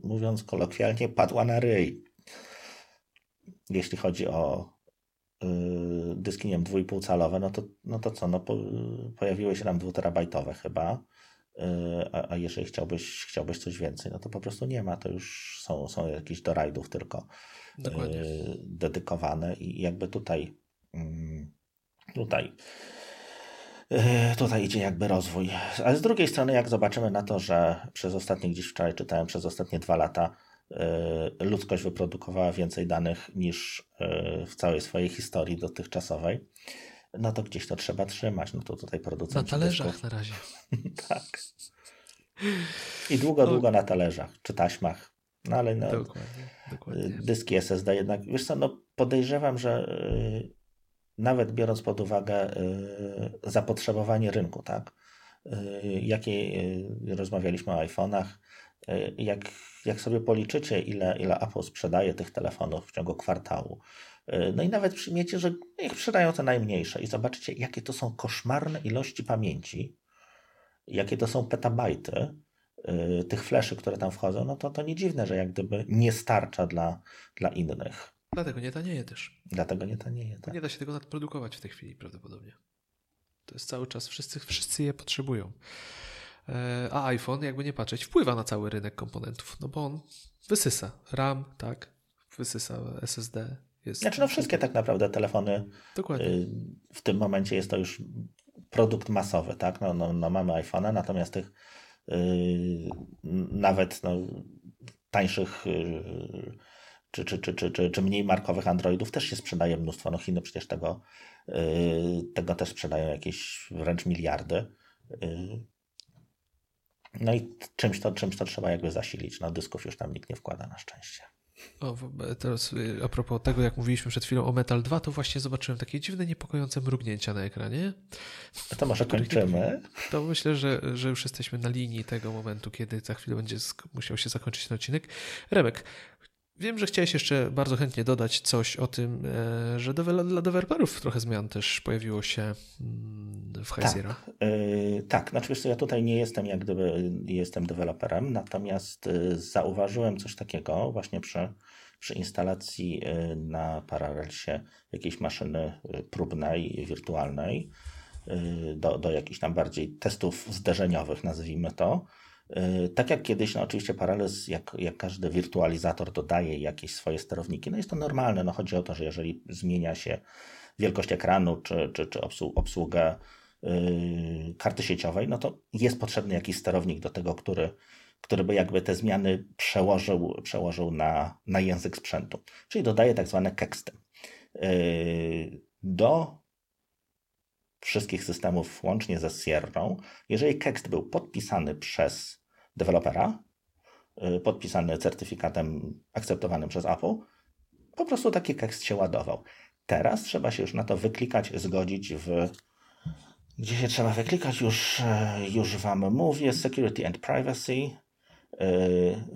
mówiąc kolokwialnie, padła na ryj. Jeśli chodzi o dyski, nie wiem, 2,5 calowe, no to, no to co, no po, pojawiły się nam 2 chyba, yy, a, a jeżeli chciałbyś, chciałbyś coś więcej, no to po prostu nie ma, to już są, są jakieś do rajdów tylko yy, dedykowane i jakby tutaj mm, Tutaj, tutaj idzie jakby rozwój. Ale z drugiej strony, jak zobaczymy na to, że przez ostatnie, gdzieś wczoraj czytałem, przez ostatnie dwa lata ludzkość wyprodukowała więcej danych niż e, w całej swojej historii dotychczasowej, no to gdzieś to trzeba trzymać. No to tutaj producenci... Na talerzach dysków... na razie. [LAUGHS] tak. I długo, no. długo na talerzach, czy taśmach. No ale no, dokładnie, dokładnie. dyski SSD jednak, wiesz co, no podejrzewam, że nawet biorąc pod uwagę zapotrzebowanie rynku, tak? Jakie rozmawialiśmy o iPhone'ach, jak, jak sobie policzycie, ile, ile Apple sprzedaje tych telefonów w ciągu kwartału, no i nawet przyjmiecie, że niech sprzedają te najmniejsze i zobaczycie, jakie to są koszmarne ilości pamięci, jakie to są petabajty tych fleszy, które tam wchodzą, no to to nie dziwne, że jak gdyby nie starcza dla, dla innych. Dlatego nie tanieje też. Dlatego nie tanieje, tak. Nie da się tego nadprodukować w tej chwili prawdopodobnie. To jest cały czas, wszyscy, wszyscy je potrzebują. E, a iPhone, jakby nie patrzeć, wpływa na cały rynek komponentów, no bo on wysysa RAM, tak, wysysa SSD. Jest znaczy, no wszystkie tak naprawdę telefony. Dokładnie. Y, w tym momencie jest to już produkt masowy, tak? No, no, no mamy iPhone'a, natomiast tych yy, nawet no, tańszych yy, czy, czy, czy, czy, czy, czy mniej markowych Androidów też się sprzedaje mnóstwo. No Chiny przecież tego, yy, tego też sprzedają jakieś wręcz miliardy. Yy. No i czymś to, czymś to trzeba jakby zasilić. No dysków już tam nikt nie wkłada na szczęście. O, teraz y, a propos tego, jak mówiliśmy przed chwilą o Metal 2, to właśnie zobaczyłem takie dziwne, niepokojące mrugnięcia na ekranie. To może kończymy. To myślę, że, że już jesteśmy na linii tego momentu, kiedy za chwilę będzie musiał się zakończyć ten odcinek. Remek, Wiem, że chciałeś jeszcze bardzo chętnie dodać coś o tym, e, że dla deweloperów trochę zmian też pojawiło się mm, w High Tak, yy, tak. znaczy wiesz ja tutaj nie jestem jak gdyby, jestem deweloperem, natomiast yy, zauważyłem coś takiego właśnie przy, przy instalacji na Parallelsie jakiejś maszyny próbnej, wirtualnej, do, do jakichś tam bardziej testów zderzeniowych, nazwijmy to, E, tak jak kiedyś, no oczywiście Parallels, jak, jak każdy wirtualizator dodaje jakieś swoje sterowniki, no jest to normalne. No chodzi o to, że jeżeli zmienia się wielkość ekranu czy, czy, czy obsługę yy, karty sieciowej, no to jest potrzebny jakiś sterownik do tego, który, który by jakby te zmiany przełożył, przełożył na, na język sprzętu. Czyli dodaje tak zwane keksty. Yy, do wszystkich systemów łącznie ze Sierra, jeżeli tekst był podpisany przez dewelopera, y, podpisany certyfikatem akceptowanym przez Apple, po prostu taki tekst się ładował. Teraz trzeba się już na to wyklikać, zgodzić w. Gdzie się trzeba wyklikać? Już, e, już Wam mówię. Security and Privacy. Y,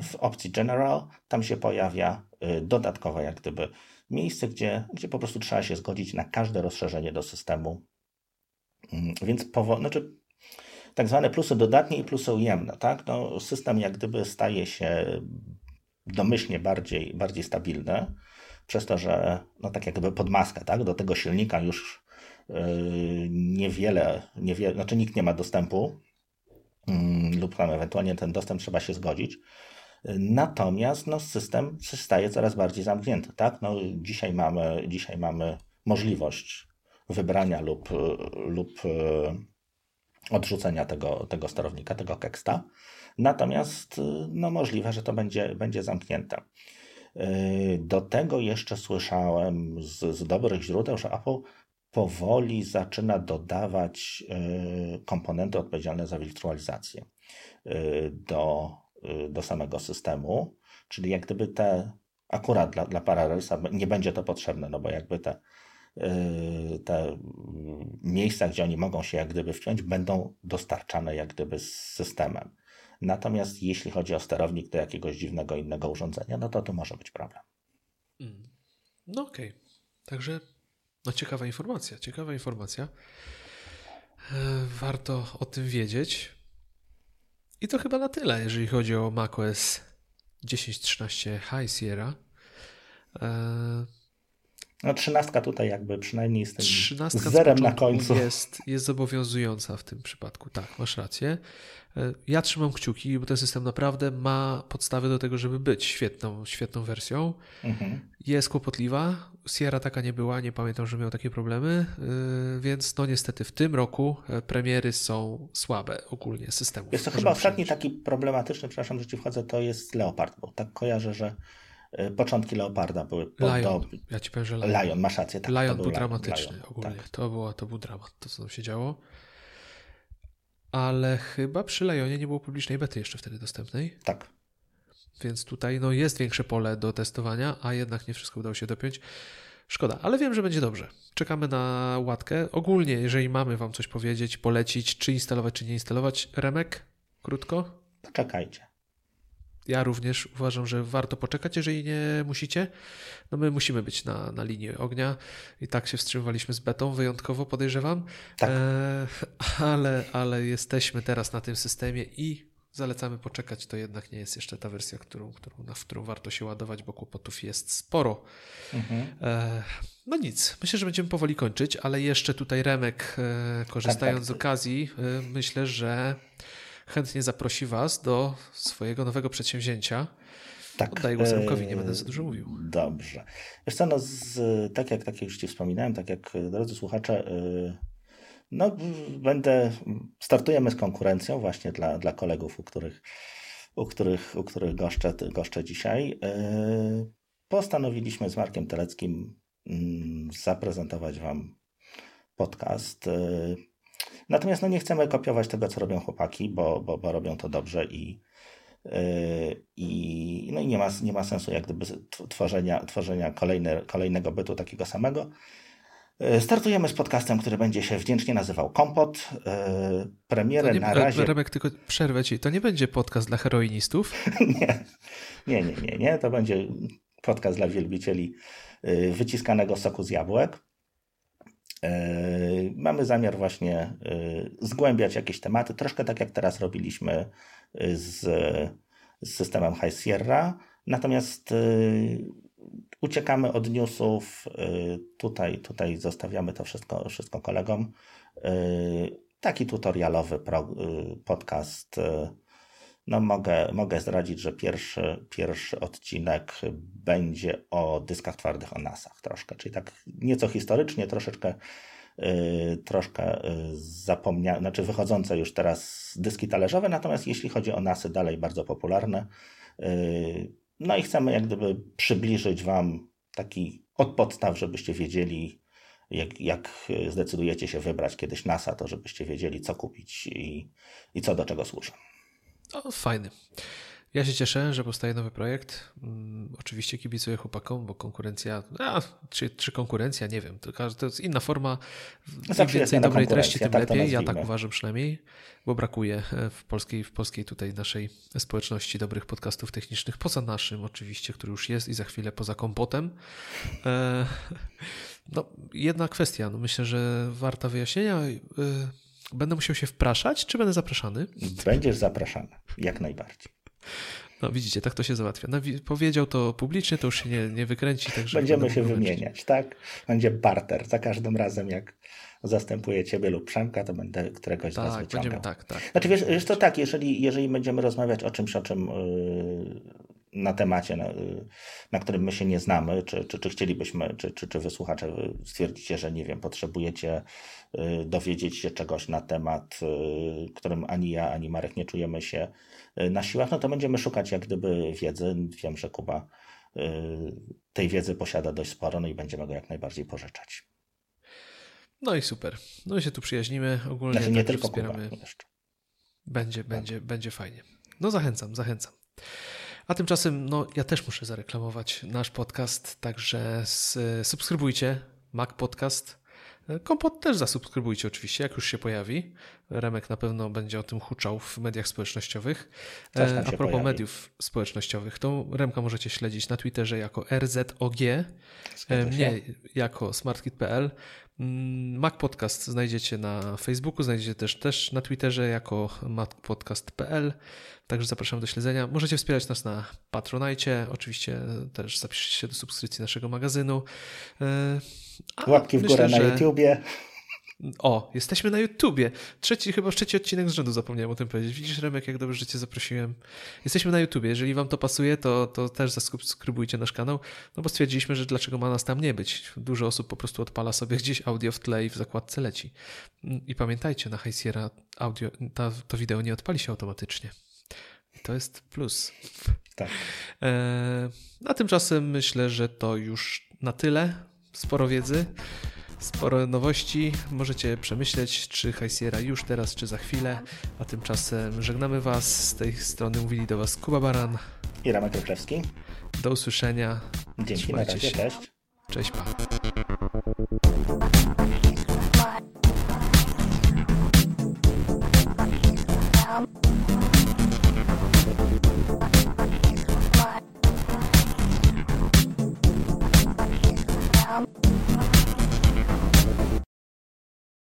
w opcji General tam się pojawia y, dodatkowe, jak gdyby, miejsce, gdzie, gdzie po prostu trzeba się zgodzić na każde rozszerzenie do systemu więc powo- znaczy, tak zwane plusy dodatnie i plusy ujemne. Tak? No, system jak gdyby staje się domyślnie bardziej, bardziej stabilny, przez to, że no, tak jakby pod maskę, tak? do tego silnika już yy, niewiele, niewiele, znaczy nikt nie ma dostępu yy, lub tam ewentualnie ten dostęp trzeba się zgodzić. Natomiast no, system staje coraz bardziej zamknięty. Tak? No, dzisiaj, mamy, dzisiaj mamy możliwość wybrania lub, lub e, odrzucenia tego, tego sterownika, tego keksta. Natomiast no, możliwe, że to będzie, będzie zamknięte. E, do tego jeszcze słyszałem z, z dobrych źródeł, że Apple powoli zaczyna dodawać e, komponenty odpowiedzialne za wirtualizację do, do samego systemu. Czyli jak gdyby te, akurat dla, dla Parallelsa nie będzie to potrzebne, no bo jakby te te miejsca, gdzie oni mogą się jak gdyby wciąć, będą dostarczane jak gdyby z systemem. Natomiast jeśli chodzi o sterownik do jakiegoś dziwnego innego urządzenia, no to to może być problem. Mm. No okej. Okay. Także no ciekawa informacja, ciekawa informacja. E, warto o tym wiedzieć. I to chyba na tyle, jeżeli chodzi o macOS 10.13 High Sierra. E, no trzynastka tutaj jakby przynajmniej z tym trzynastka zerem na końcu. Jest, jest zobowiązująca w tym przypadku, tak, masz rację. E, ja trzymam kciuki, bo ten system naprawdę ma podstawy do tego, żeby być świetną, świetną wersją. Mhm. Jest kłopotliwa. Sierra taka nie była, nie pamiętam, że miał takie problemy, e, więc no niestety w tym roku e, premiery są słabe ogólnie systemów. Jest to chyba ostatni taki problematyczny, przepraszam, że ci wchodzę, to jest Leopard, bo tak kojarzę, że początki Leoparda były Lion. Ja ci powiem, że Lion. Lion, masz rację. Tak, Lion był Lion, dramatyczny Lion, ogólnie. Tak. To, było, to był dramat, to co tam się działo. Ale chyba przy Lionie nie było publicznej bety jeszcze wtedy dostępnej. Tak. Więc tutaj no, jest większe pole do testowania, a jednak nie wszystko udało się dopiąć. Szkoda, ale wiem, że będzie dobrze. Czekamy na łatkę. Ogólnie, jeżeli mamy Wam coś powiedzieć, polecić, czy instalować, czy nie instalować, Remek, krótko? Czekajcie. Ja również uważam, że warto poczekać, jeżeli nie musicie. No my musimy być na, na linii ognia i tak się wstrzymywaliśmy z betą, wyjątkowo podejrzewam. Tak. E, ale, ale jesteśmy teraz na tym systemie i zalecamy poczekać. To jednak nie jest jeszcze ta wersja, którą, którą, na którą warto się ładować, bo kłopotów jest sporo. Mhm. E, no nic, myślę, że będziemy powoli kończyć, ale jeszcze tutaj Remek, e, korzystając tak, tak. z okazji, e, myślę, że chętnie zaprosi Was do swojego nowego przedsięwzięcia. Tak. Oddaję głos Remkowi, nie będę za dużo mówił. Dobrze. Wiesz co, no z, tak, jak, tak jak już Ci wspominałem, tak jak drodzy słuchacze, y, no będę, startujemy z konkurencją właśnie dla, dla kolegów, u których, u których, u których goszczę, goszczę dzisiaj. Y, postanowiliśmy z Markiem Teleckim mm, zaprezentować Wam podcast Natomiast no, nie chcemy kopiować tego, co robią chłopaki, bo, bo, bo robią to dobrze i, yy, i, no i nie, ma, nie ma sensu jak gdyby tworzenia, tworzenia kolejne, kolejnego bytu takiego samego. Yy, startujemy z podcastem, który będzie się wdzięcznie nazywał Kompot. Yy, premierę nie, na razie. Remek, tylko przerwę ci. To nie będzie podcast dla heroinistów? [LAUGHS] nie. nie, nie, nie, nie. To będzie podcast dla wielbicieli wyciskanego soku z jabłek. Yy, mamy zamiar właśnie yy, zgłębiać jakieś tematy, troszkę tak jak teraz robiliśmy yy, z, z systemem High Sierra, natomiast uciekamy od newsów, tutaj, tutaj zostawiamy to wszystko, wszystko kolegom. Taki tutorialowy podcast. No mogę, mogę zdradzić, że pierwszy, pierwszy odcinek będzie o dyskach twardych, o NASach troszkę, czyli tak nieco historycznie, troszeczkę Yy, troszkę yy, zapomniane, znaczy wychodzące już teraz dyski talerzowe, natomiast jeśli chodzi o NASy, dalej bardzo popularne. Yy, no i chcemy jak gdyby przybliżyć Wam taki od podstaw, żebyście wiedzieli, jak, jak zdecydujecie się wybrać kiedyś NASA, to żebyście wiedzieli, co kupić i, i co do czego służy. O, fajny. Ja się cieszę, że powstaje nowy projekt. Um, oczywiście kibicuję chłopakom, bo konkurencja, a, czy, czy konkurencja, nie wiem, to, to jest inna forma. Im więcej dobrej treści, tym tak lepiej. Ja tak uważam przynajmniej, bo brakuje e, w polskiej, w polskiej tutaj naszej społeczności dobrych podcastów technicznych, poza naszym oczywiście, który już jest i za chwilę poza kompotem. E, [LAUGHS] no, jedna kwestia, no myślę, że warta wyjaśnienia. Będę musiał się wpraszać, czy będę zapraszany? Będziesz zapraszany, jak najbardziej. No widzicie, tak to się załatwia. No, powiedział to publicznie, to już się nie, nie wykręci. Także Będziemy się wymieniać, tak? Będzie barter. Za każdym razem, jak zastępuję ciebie lub Przemka, to będę któregoś tak, z tak, wyciągał. Będziemy, tak, tak. Znaczy wiesz, wiesz to tak, jeżeli, jeżeli będziemy rozmawiać o czymś, o czym yy, na temacie, na, na, którym my się nie znamy, czy, czy, czy chcielibyśmy, czy, czy, czy wysłuchacze stwierdzicie, że nie wiem, potrzebujecie yy, dowiedzieć się czegoś na temat, yy, którym ani ja, ani Marek nie czujemy się Y, na siłach, no to będziemy szukać jak gdyby wiedzy. Wiem, że Kuba y, tej wiedzy posiada dość sporo, no i będziemy go jak najbardziej pożyczać. No i super. No i się tu przyjaźnimy. Ogólnie znaczy, nie tylko wspieramy. Kuba jeszcze. Będzie, będzie, tak. będzie fajnie. No zachęcam, zachęcam. A tymczasem, no ja też muszę zareklamować nasz podcast, także subskrybujcie Mac Podcast Kompot też zasubskrybujcie oczywiście, jak już się pojawi. Remek na pewno będzie o tym huczał w mediach społecznościowych. E, a propos pojawi. mediów społecznościowych, to Remka możecie śledzić na Twitterze jako RZOG, e, mnie jako smartkit.pl. Mm, Mac Podcast znajdziecie na Facebooku, znajdziecie też, też na Twitterze jako macpodcast.pl. Także zapraszam do śledzenia. Możecie wspierać nas na Patronajcie. Oczywiście też zapiszcie się do subskrypcji naszego magazynu. E, a Łapki w górę myślę, na YouTubie. O, jesteśmy na YouTubie. Trzeci, chyba trzeci odcinek z rzędu zapomniałem o tym powiedzieć. Widzisz, Remek, jak dobrze, że cię zaprosiłem. Jesteśmy na YouTubie. Jeżeli wam to pasuje, to, to też zasubskrybujcie nasz kanał, no bo stwierdziliśmy, że dlaczego ma nas tam nie być. Dużo osób po prostu odpala sobie gdzieś audio w tle i w zakładce leci. I pamiętajcie, na High Sierra audio, ta, to wideo nie odpali się automatycznie. To jest plus. Tak. E, a tymczasem myślę, że to już na tyle. Sporo wiedzy, sporo nowości. Możecie przemyśleć, czy High Sierra już teraz, czy za chwilę. A tymczasem żegnamy Was. Z tej strony mówili do Was Kuba Baran i Ramek Ryklewski. Do usłyszenia. Dzięki, Trzymajcie na razie, się. cześć. Cześć, pa.